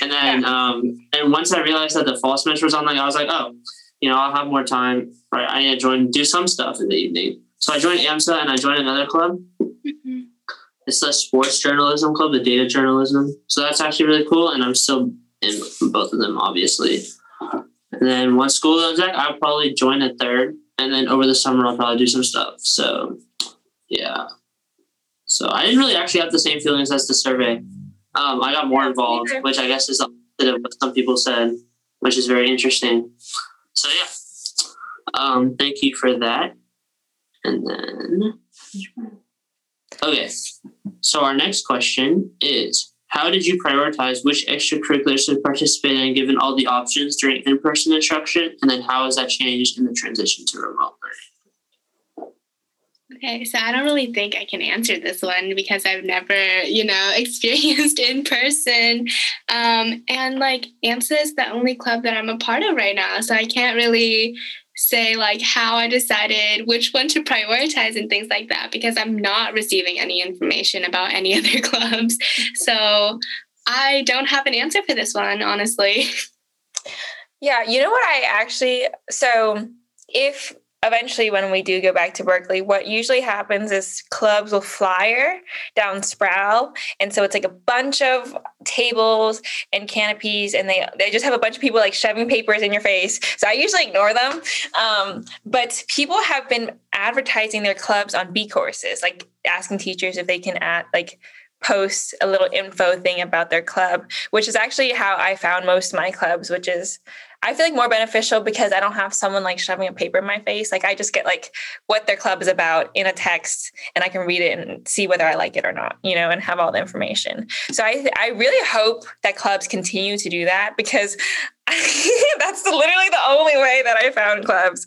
and then um, and once I realized that the fall semester was on, like I was like, oh, you know, I'll have more time. Right, I need to join, do some stuff in the evening. So I joined AMSA and I joined another club. Mm-hmm. It's the sports journalism club, the data journalism. So that's actually really cool, and I'm still in both of them, obviously. And then once school goes back, I'll probably join a third, and then over the summer I'll probably do some stuff. So, yeah. So I didn't really actually have the same feelings as the survey. Um, I got more involved, which I guess is opposite of what some people said, which is very interesting. So yeah, um, thank you for that. And then, okay, so our next question is: How did you prioritize which extracurriculars to participate in, given all the options during in-person instruction? And then, how has that changed in the transition to remote learning? Okay, so I don't really think I can answer this one because I've never, you know, experienced in person. Um, and like AMSA is the only club that I'm a part of right now. So I can't really say like how I decided which one to prioritize and things like that because I'm not receiving any information about any other clubs. So I don't have an answer for this one, honestly. Yeah, you know what I actually so if eventually when we do go back to berkeley what usually happens is clubs will flyer down sproul. And so it's like a bunch of tables and canopies and they they just have a bunch of people like shoving papers in your face. So i usually ignore them. Um, but people have been advertising their clubs on bCourses like asking teachers if they can add like post a little info thing about their club which is actually how i found most of my clubs which is I feel like more beneficial because I don't have someone like shoving a paper in my face. Like I just get like what their club is about in a text and I can read it and see whether I like it or not, you know, and have all the information. So I I really hope that clubs continue to do that because that's literally the only way that I found clubs.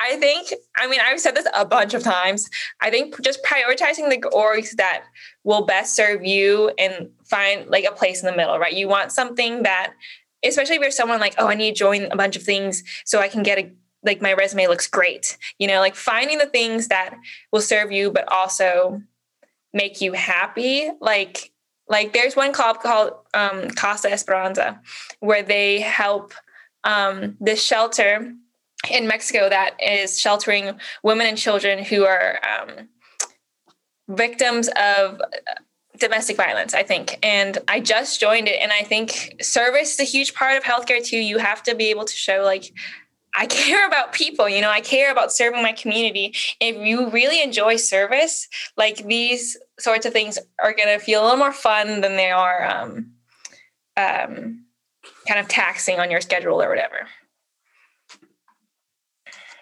I think, I mean, I've said this a bunch of times. I think just prioritizing the orgs that will best serve you and find like a place in the middle, right? You want something that especially if you're someone like, oh, I need to join a bunch of things so I can get a like my resume looks great. You know, like finding the things that will serve you but also make you happy. Like like there's one club called um, Casa Esperanza where they help um, this shelter in Mexico that is sheltering women and children who are um, victims of domestic violence, I think. And I just joined it. And I think service is a huge part of healthcare too. You have to be able to show, like, I care about people, you know, I care about serving my community. If you really enjoy service, like these sorts of things are going to feel a little more fun than they are um, um, kind of taxing on your schedule or whatever.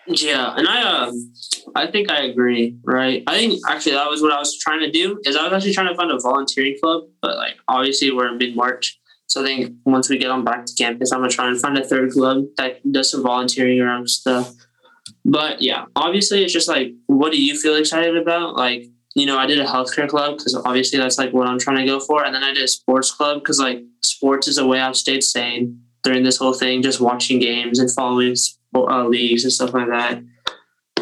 Yeah, and I um I think I agree, right? I think actually that was what I was trying to do is I was actually trying to find a volunteering club, but like obviously we're in mid March. So I think once we get on back to campus, I'm gonna try and find a third club that does some volunteering around stuff. But yeah, obviously it's just like what do you feel excited about? Like you know, I did a healthcare club because obviously that's like what I'm trying to go for. And then I did a sports club because like sports is a way I've stayed sane during this whole thing, just watching games and following uh, leagues and stuff like that.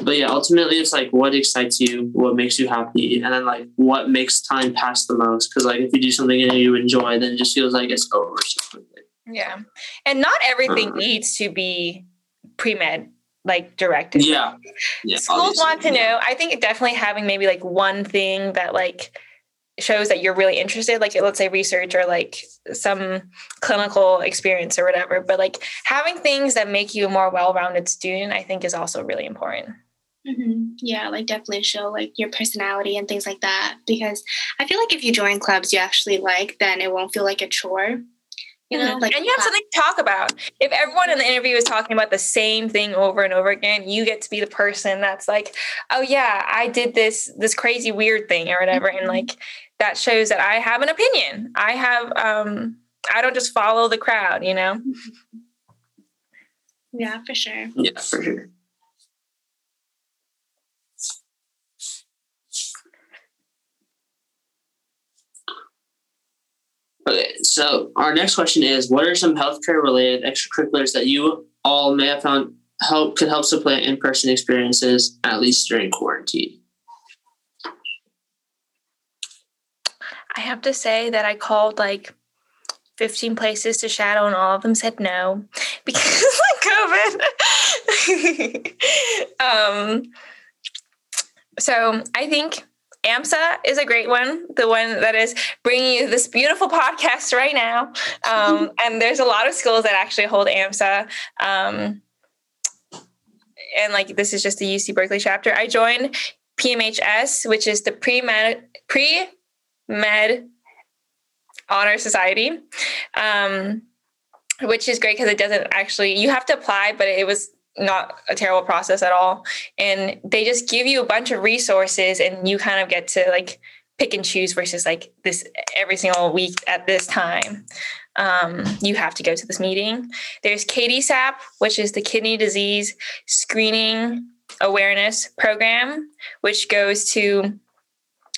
But yeah, ultimately it's like what excites you, what makes you happy, and then like what makes time pass the most. Because like if you do something and you enjoy, then it just feels like it's over. Yeah, and not everything uh, needs to be pre med like directed. Yeah. yeah Schools want to know. I think definitely having maybe like one thing that like shows that you're really interested, like let's say research or like some clinical experience or whatever. But like having things that make you a more well-rounded student, I think is also really important. Mm-hmm. Yeah, like definitely show like your personality and things like that. Because I feel like if you join clubs you actually like, then it won't feel like a chore you know like and you have something to talk about if everyone in the interview is talking about the same thing over and over again you get to be the person that's like oh yeah i did this this crazy weird thing or whatever mm-hmm. and like that shows that i have an opinion i have um i don't just follow the crowd you know yeah for sure yeah for sure Okay, so our next question is: What are some healthcare-related extracurriculars that you all may have found help could help supplant in-person experiences, at least during quarantine? I have to say that I called like 15 places to shadow, and all of them said no because of COVID. um, so I think AMSA is a great one, the one that is bringing you this beautiful podcast right now. Um, and there's a lot of schools that actually hold AMSA. Um, and like this is just the UC Berkeley chapter. I joined PMHS, which is the pre med pre med honor society, um, which is great because it doesn't actually you have to apply, but it was not a terrible process at all. And they just give you a bunch of resources and you kind of get to like pick and choose versus like this every single week at this time. Um, you have to go to this meeting. There's KDSAP, which is the kidney disease screening awareness program, which goes to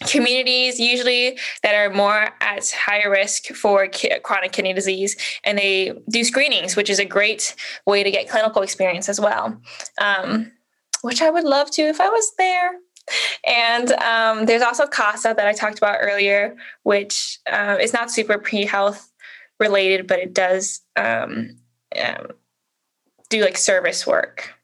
communities usually that are more at higher risk for ki- chronic kidney disease and they do screenings which is a great way to get clinical experience as well. Um, which i would love to if i was there. And um, there's also casa that i talked about earlier which uh, is not super pre-health related but it does um, um do like service work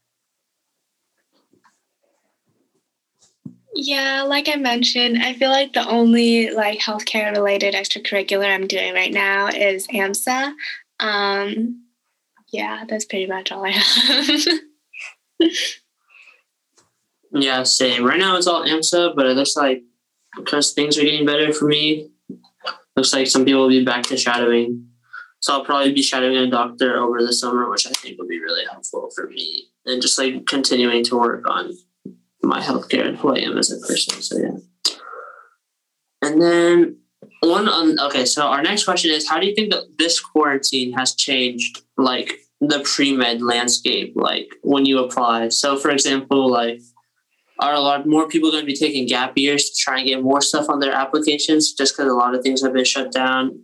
Yeah, like I mentioned, I feel like the only like healthcare related extracurricular I'm doing right now is AMSA. Um, yeah, that's pretty much all I have. yeah, same. Right now it's all AMSA, but it looks like because things are getting better for me, looks like some people will be back to shadowing. So I'll probably be shadowing a doctor over the summer, which I think will be really helpful for me. And just like continuing to work on my healthcare and who I am as a person. So yeah. And then one on okay, so our next question is how do you think that this quarantine has changed like the pre-med landscape, like when you apply? So for example, like are a lot more people going to be taking gap years to try and get more stuff on their applications just because a lot of things have been shut down?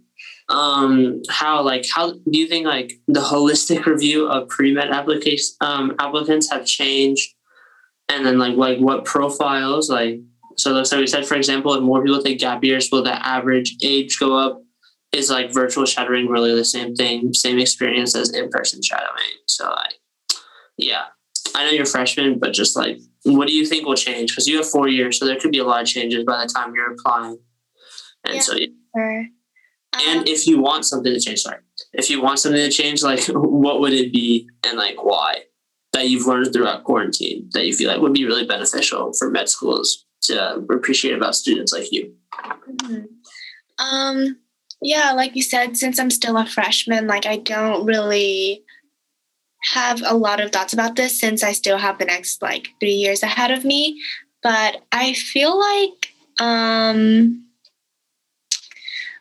Um, how like how do you think like the holistic review of pre-med application um, applicants have changed and then like like what profiles like so like we said for example if more people take gap years will the average age go up? Is like virtual shadowing really the same thing same experience as in-person shadowing? So like yeah. I know you're freshman but just like what do you think will change? Because you have four years so there could be a lot of changes by the time you're applying. And yeah, so yeah. Sure. Um, and if you want something to change sorry. If you want something to change like what would it be and like why that you've learned throughout quarantine that you feel like would be really beneficial for med schools to appreciate about students like you? Mm-hmm. Um, yeah, like you said, since I'm still a freshman, like I don't really have a lot of thoughts about this since I still have the next like three years ahead of me. But I feel like um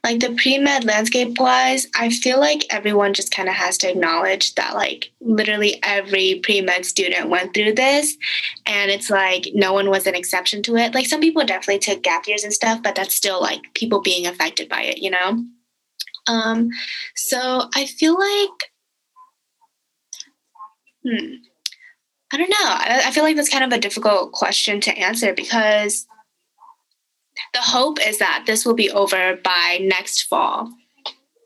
like the pre-med landscape wise, I feel like everyone just kind of has to acknowledge that like literally every pre-med student went through this and it's like no one was an exception to it. Like some people definitely took gap years and stuff, but that's still like people being affected by it, you know? Um so I feel like hmm I don't know. I, I feel like that's kind of a difficult question to answer because the hope is that this will be over by next fall.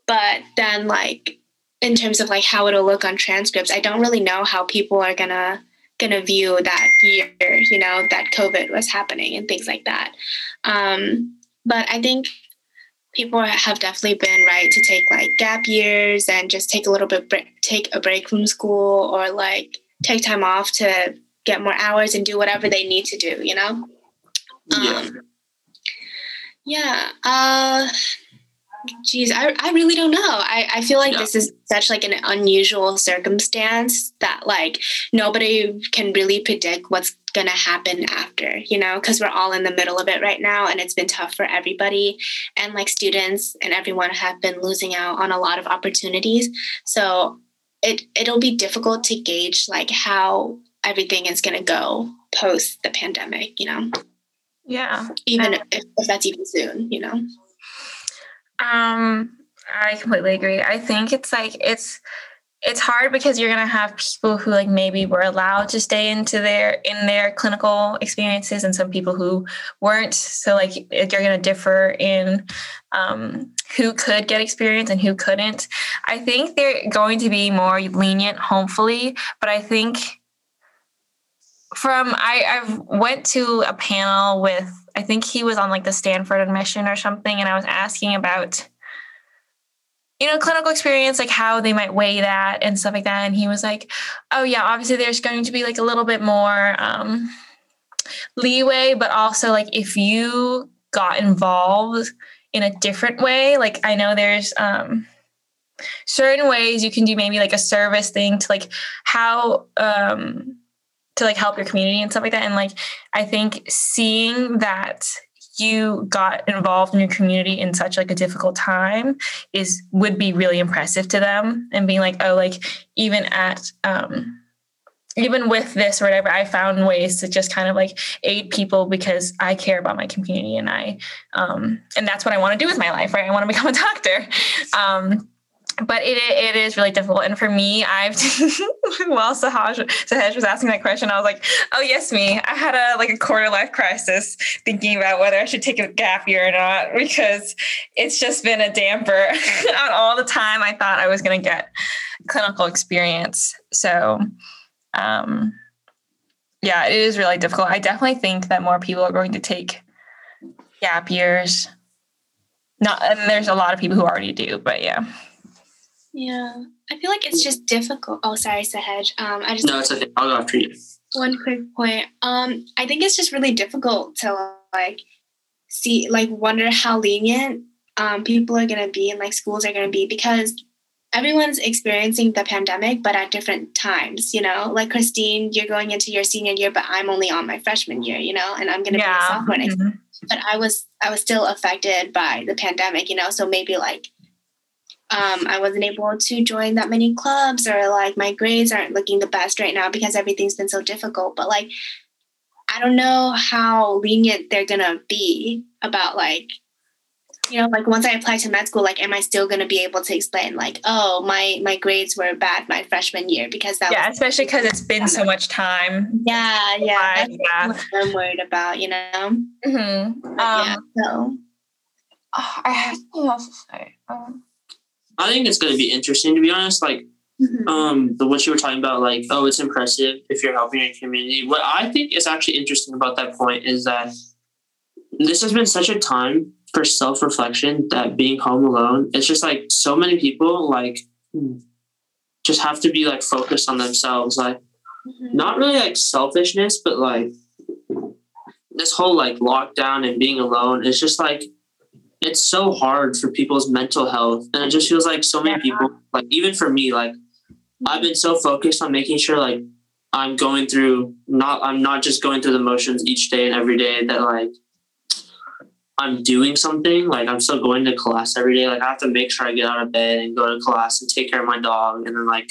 But then, like, in terms of like how it'll look on transcripts, I don't really know how people are gonna gonna view that year, you know, that COVID was happening and things like that. Um, but I think people have definitely been right to take like gap years and just take a little bit break, take a break from school or like take time off to get more hours and do whatever they need to do, you know? Um, yeah. Uh, geez, I, I really don't know. I, I feel like Yeah. this is such like an unusual circumstance that like nobody can really predict what's gonna happen after, you know, because we're all in the middle of it right now and it's been tough for everybody. And like students and everyone have been losing out on a lot of opportunities. So it it'll be difficult to gauge like how everything is gonna go post the pandemic, you know, Yeah. even if, if that's even soon, you know. Um, I completely agree. I think it's like it's it's hard because you're gonna have people who like maybe were allowed to stay into their in their clinical experiences and some people who weren't. So like you're gonna differ in um, who could get experience and who couldn't. I think they're going to be more lenient, hopefully, but I think from I I've went to a panel with I think he was on like the Stanford admission or something, and I was asking about you know clinical experience, like how they might weigh that and stuff like that. And he was like, "Oh yeah, obviously there's going to be like a little bit more um, leeway, but also like if you got involved in a different way, like I know there's." Um, certain ways you can do maybe like a service thing to like how um to like help your community and stuff like that. And like I think seeing that you got involved in your community in such like a difficult time is would be really impressive to them and being like, oh, like even at um even with this or whatever, I found ways to just kind of like aid people because I care about my community and I um and that's what I want to do with my life, right? I want to become a doctor. Um but it it is really difficult. And for me, I've while Sahaj Sahaj was asking that question, I was like, oh yes, me. I had a like a quarter life crisis thinking about whether I should take a gap year or not because it's just been a damper on all the time I thought I was gonna get clinical experience. So um yeah, it is really difficult. I definitely think that more people are going to take gap years. Not and there's a lot of people who already do, but yeah. Yeah. I feel like it's just difficult. Oh, sorry, Sahaj. Um, I just No, it's okay. I'll go after you. one quick point. Um, I think it's just really difficult to like see, like, wonder how lenient um people are gonna be and like schools are gonna be because everyone's experiencing the pandemic, but at different times. You know, like Christine, you're going into your senior year, but I'm only on my freshman year. You know, and I'm gonna be a sophomore next. Mhm. But I was I was still affected by the pandemic. You know, so maybe like um, I wasn't able to join that many clubs or like my grades aren't looking the best right now because everything's been so difficult. But like, I don't know how lenient they're gonna be about like, you know, like once I apply to med school, like, am I still gonna be able to explain like, oh, my my grades were bad my freshman year because that Yeah, was especially because it's been so much time. yeah yeah Yeah. I'm worried about, you know. Mm-hmm. But yeah, Um, so oh, I have something else to say. Um, I think it's going to be interesting to be honest. Like, mhm. um, the what you were talking about, like, oh, it's impressive if you're helping your community. What I think is actually interesting about that point is that this has been such a time for self reflection that being home alone, it's just like so many people like just have to be like focused on themselves, like Mhm. not really like selfishness, but like this whole like lockdown and being alone is just like it's so hard for people's mental health and it just feels like so many Yeah. people like even for me like i've been so focused on making sure like i'm going through not i'm not just going through the motions each day and every day that like I'm doing something. Like I'm still going to class every day. Like I have to make sure I get out of bed and go to class and take care of my dog. And then like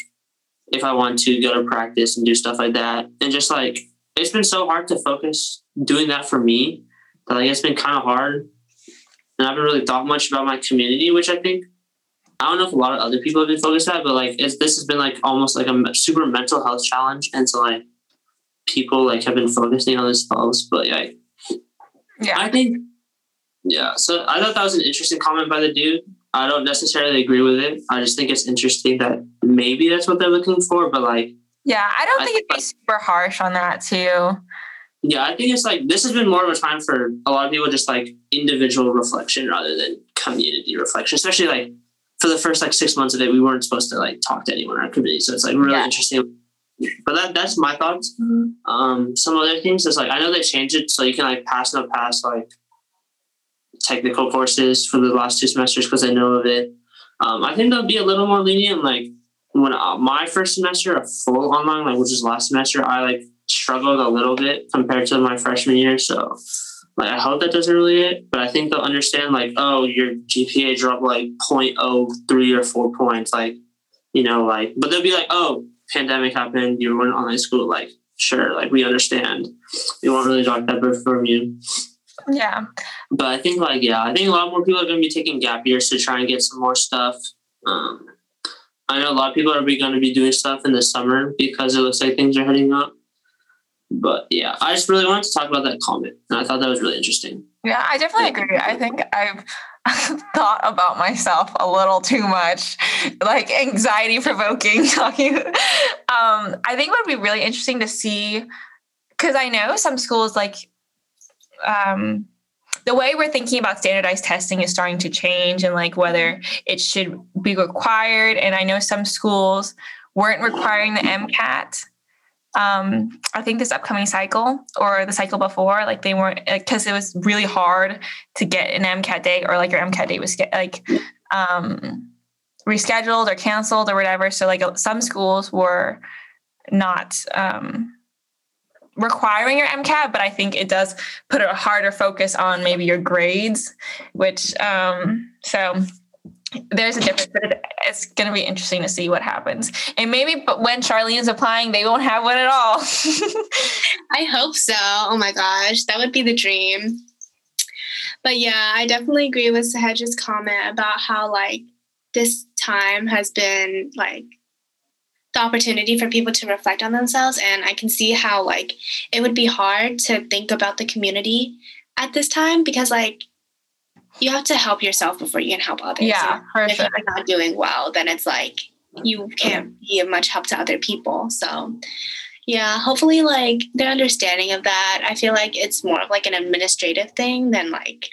if I want to go to practice and do stuff like that. And just like it's been so hard to focus doing that for me that like it's been kind of hard. And I haven't really thought much about my community, which I think I don't know if a lot of other people have been focused at, but like this has been like almost like a super mental health challenge. And so like people like have been focusing on themselves. But yeah, yeah, I think yeah. So I thought that was an interesting comment by the dude. I don't necessarily agree with it. I just think it's interesting that maybe that's what they're looking for, but like yeah, I don't I think it'd be super harsh on that too. Yeah, I think it's like this has been more of a time for a lot of people just like individual reflection rather than community reflection, especially like for the first like six months of it, we weren't supposed to like talk to anyone in our community. So it's like really yeah. interesting. But that that's my thoughts. Mm-hmm. Um, some other things is like I know they changed it so you can like pass no pass like technical courses for the last two semesters because I know of it. Um, I think they'll be a little more lenient. Like when uh, my first semester, a full online, like which is last semester, I like struggled a little bit compared to my freshman year. So like I hope that doesn't really it, but I think they'll understand like, oh, your GPA dropped like 0.03 or four points, like, you know, like, but they'll be like, oh, pandemic happened, you were in online school, like, sure, like we understand. We won't really talk that from you. Yeah. But I think like yeah, I think a lot more people are going to be taking gap years to try and get some more stuff. Um, I know a lot of people are going to be doing stuff in the summer because it looks like things are heading up. But yeah, I just really wanted to talk about that comment, and I thought that was really interesting. Yeah, I definitely agree. I think I've thought about myself a little too much, like anxiety provoking talking. um, I think it would be really interesting to see because I know some schools like um, the way we're thinking about standardized testing is starting to change and like whether it should be required. And I know some schools weren't requiring the MCAT. Um, I think this upcoming cycle or the cycle before, like they weren't because it was really hard to get an MCAT date or like your MCAT date was like um, rescheduled or canceled or whatever. So like some schools were not um, requiring your MCAT, but I think it does put a harder focus on maybe your grades, which um, so there's a difference, but it's going to be interesting to see what happens. And maybe when Charlene's applying, they won't have one at all. I hope so. Oh my gosh, that would be the dream. But yeah, I definitely agree with Sahaj's comment about how like this time has been like the opportunity for people to reflect on themselves and i can see how like it would be hard to think about the community at this time because like you have to help yourself before you can help others. Yeah if sure. you're not doing well then it's like you can't be of much help to other people. So yeah hopefully like their understanding of that i feel like it's more of like an administrative thing than like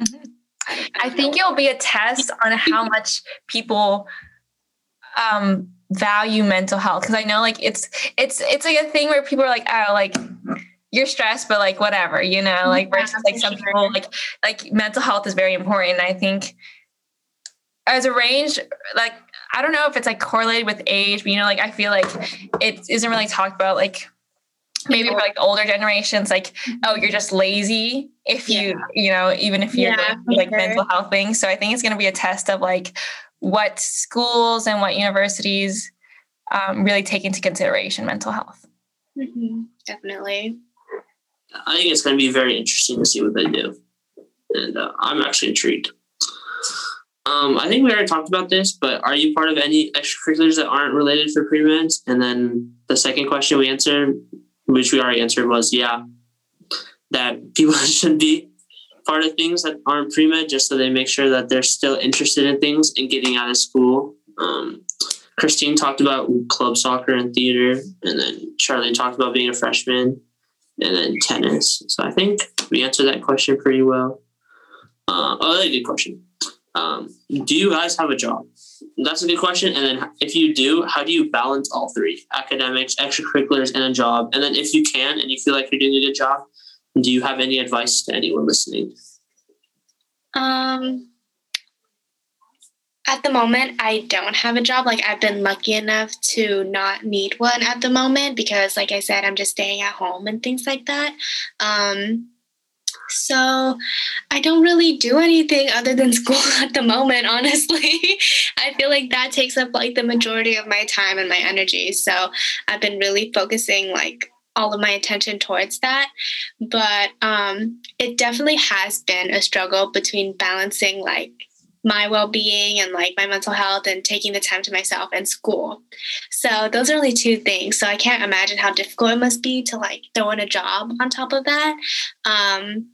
mm-hmm. I, I, I think it'll be a test on how much people um value mental health. Because I know like it's it's it's like a thing where people are like oh like you're stressed but like whatever you know like versus like some people like like mental health is very important I think as a range like I don't know if it's like correlated with age but you know like I feel like it isn't really talked about like maybe for like older generations like oh you're just lazy if you yeah. you know even if you're yeah, like sure. mental health things so i think it's going to be a test of like what schools and what universities um, really take into consideration mental health. Mm-hmm. Definitely. I think it's going to be very interesting to see what they do. And uh, I'm actually intrigued. Um, I think we already talked about this, but are you part of any extracurriculars that aren't related for pre-meds? And then the second question we answered, which we already answered, was yeah, that people should be part of things that aren't pre med, just so they make sure that they're still interested in things and getting out of school. Um, Christine talked about club soccer and theater, and then Charlie talked about being a freshman, and then tennis. So I think we answered that question pretty well. Uh, oh, that's a good question. Um, do you guys have a job? That's a good question. And then if you do, how do you balance all three academics, extracurriculars, and a job? And then if you can and you feel like you're doing a good job, do you have any advice to anyone listening? Um, at the moment, I don't have a job. Like, I've been lucky enough to not need one at the moment because, like I said, I'm just staying at home and things like that. Um, So I don't really do anything other than school at the moment, honestly. I feel like that takes up like the majority of my time and my energy. So I've been really focusing like all of my attention towards that. But um, it definitely has been a struggle between balancing like my well-being and like my mental health and taking the time to myself and school. So those are only two things. So i can't imagine how difficult it must be to like throw in a job on top of that. Um,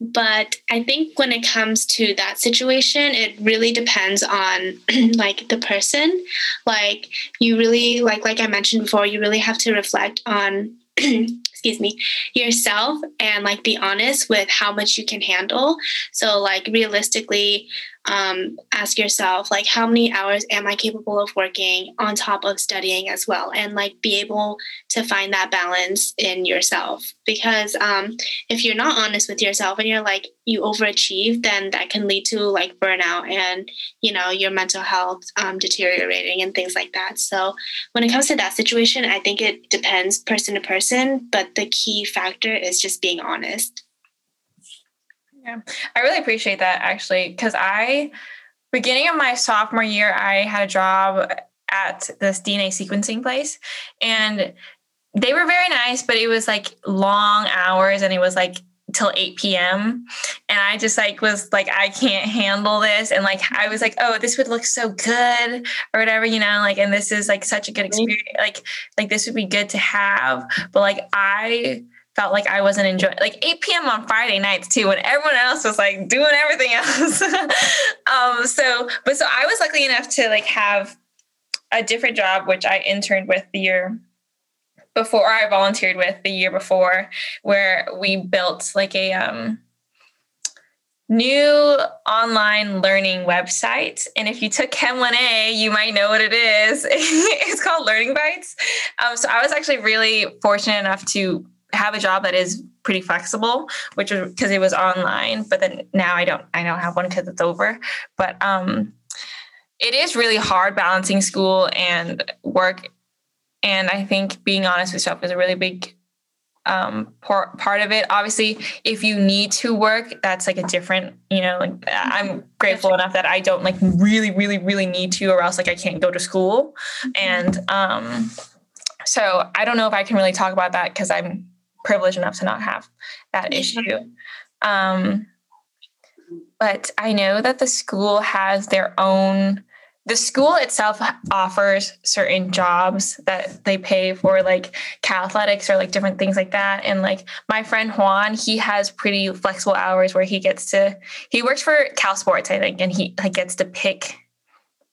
but i think when it comes to that situation it really depends on like the person. Like you really like like i mentioned before you really have to reflect on excuse me yourself and like be honest with how much you can handle. So like realistically um, ask yourself like how many hours am i capable of working on top of studying as well? And like be able to find that balance in yourself. Because um, if you're not honest with yourself and you're like you overachieve then that can lead to like burnout and you know your mental health um, deteriorating and things like that. So when it comes to that situation i think it depends person to person but the key factor is just being honest yeah, I really appreciate that actually, because I, beginning of my sophomore year, I had a job at this DNA sequencing place, and they were very nice, but it was like long hours, and it was like till 8 p.m. And I just like was like, I can't handle this. And like I was like, oh, this would look so good or whatever, you know, like and this is like such a good experience. Like, like this would be good to have. But like I felt like I wasn't enjoying like 8 p.m. on Friday nights too, when everyone else was like doing everything else. um, so, but so I was lucky enough to like have a different job, which I interned with the year before or I volunteered with the year before, where we built like a um, new online learning website. And if you took Chem 1A, you might know what it is. it's called Learning Bites. Um, so I was actually really fortunate enough to have a job that is pretty flexible, which was because it was online. But then now I don't I don't have one because it's over. But um, it is really hard balancing school and work. And I think being honest with yourself is a really big um, part part of it. Obviously, if you need to work, that's like a different, you know, like I'm grateful enough that I don't like really, really, really need to, or else like I can't go to school. Mm-hmm. And um, so I don't know if I can really talk about that because I'm privileged enough to not have that issue. Um, but I know that the school has their own. The school itself offers certain jobs that they pay for, like athletics or like different things like that. And like my friend Juan, he has pretty flexible hours where he gets to. He works for Cal Sports, I think, and he like gets to pick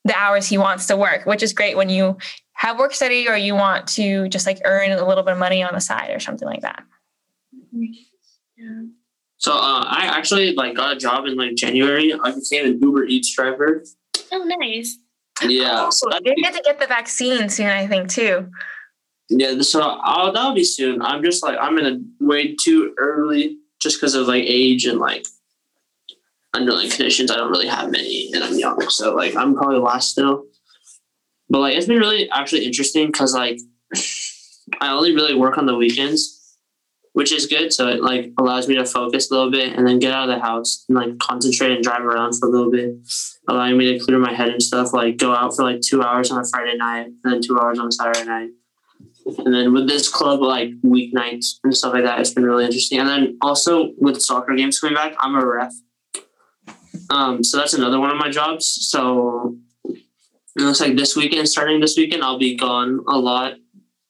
the hours he wants to work, which is great when you have work study or you want to just like earn a little bit of money on the side or something like that. Yeah. So uh, I actually like got a job in like January. I became an Uber Eats driver. Oh, nice. Yeah. Oh, so they get to get the vaccine soon, I think, too. Yeah, so I'll, that'll be soon. I'm just like I'm in a way too early just because of like age and like underlying conditions. I don't really have many, and I'm young, so like I'm probably last still. But like it's been really actually interesting because like I only really work on the weekends, which is good. So it like allows me to focus a little bit and then get out of the house and like concentrate and drive around for a little bit, allowing me to clear my head and stuff. Like go out for like two hours on a Friday night and then two hours on a Saturday night. And then with this club, like weeknights and stuff like that, it's been really interesting. And then also with soccer games coming back, I'm a ref. Um, so that's another one of my jobs. So it looks like this weekend, starting this weekend, I'll be gone a lot,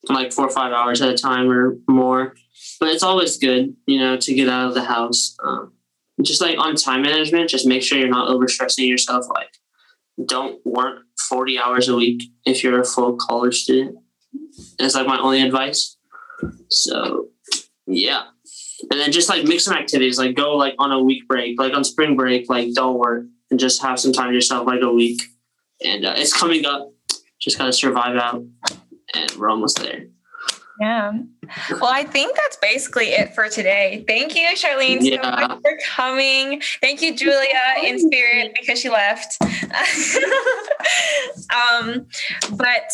like four or five hours at a time or more. But it's always good, you know, to get out of the house. Um, just like on time management, just make sure you're not overstressing yourself. Like, don't work 40 hours a week if you're a full college student. It's like my only advice. So, yeah. And then just like mix some activities, like go like on a week break, like on spring break, like don't work and just have some time yourself, like a week and uh, it's coming up. Just gotta survive out, and we're almost there. Yeah. Well, I think that's basically it for today. Thank you, Charlene, yeah. so much for coming. Thank you, Julia, in spirit, because she left. um, but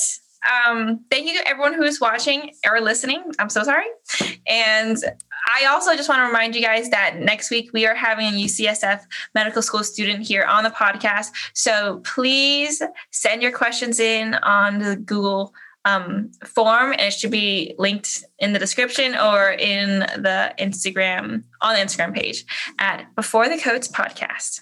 Um, thank you to everyone who is watching or listening. I'm so sorry. And I also just want to remind you guys that next week we are having a UCSF medical school student here on the podcast. So please send your questions in on the Google um, form, and it should be linked in the description or in the Instagram on the Instagram page at Before the Coats Podcast.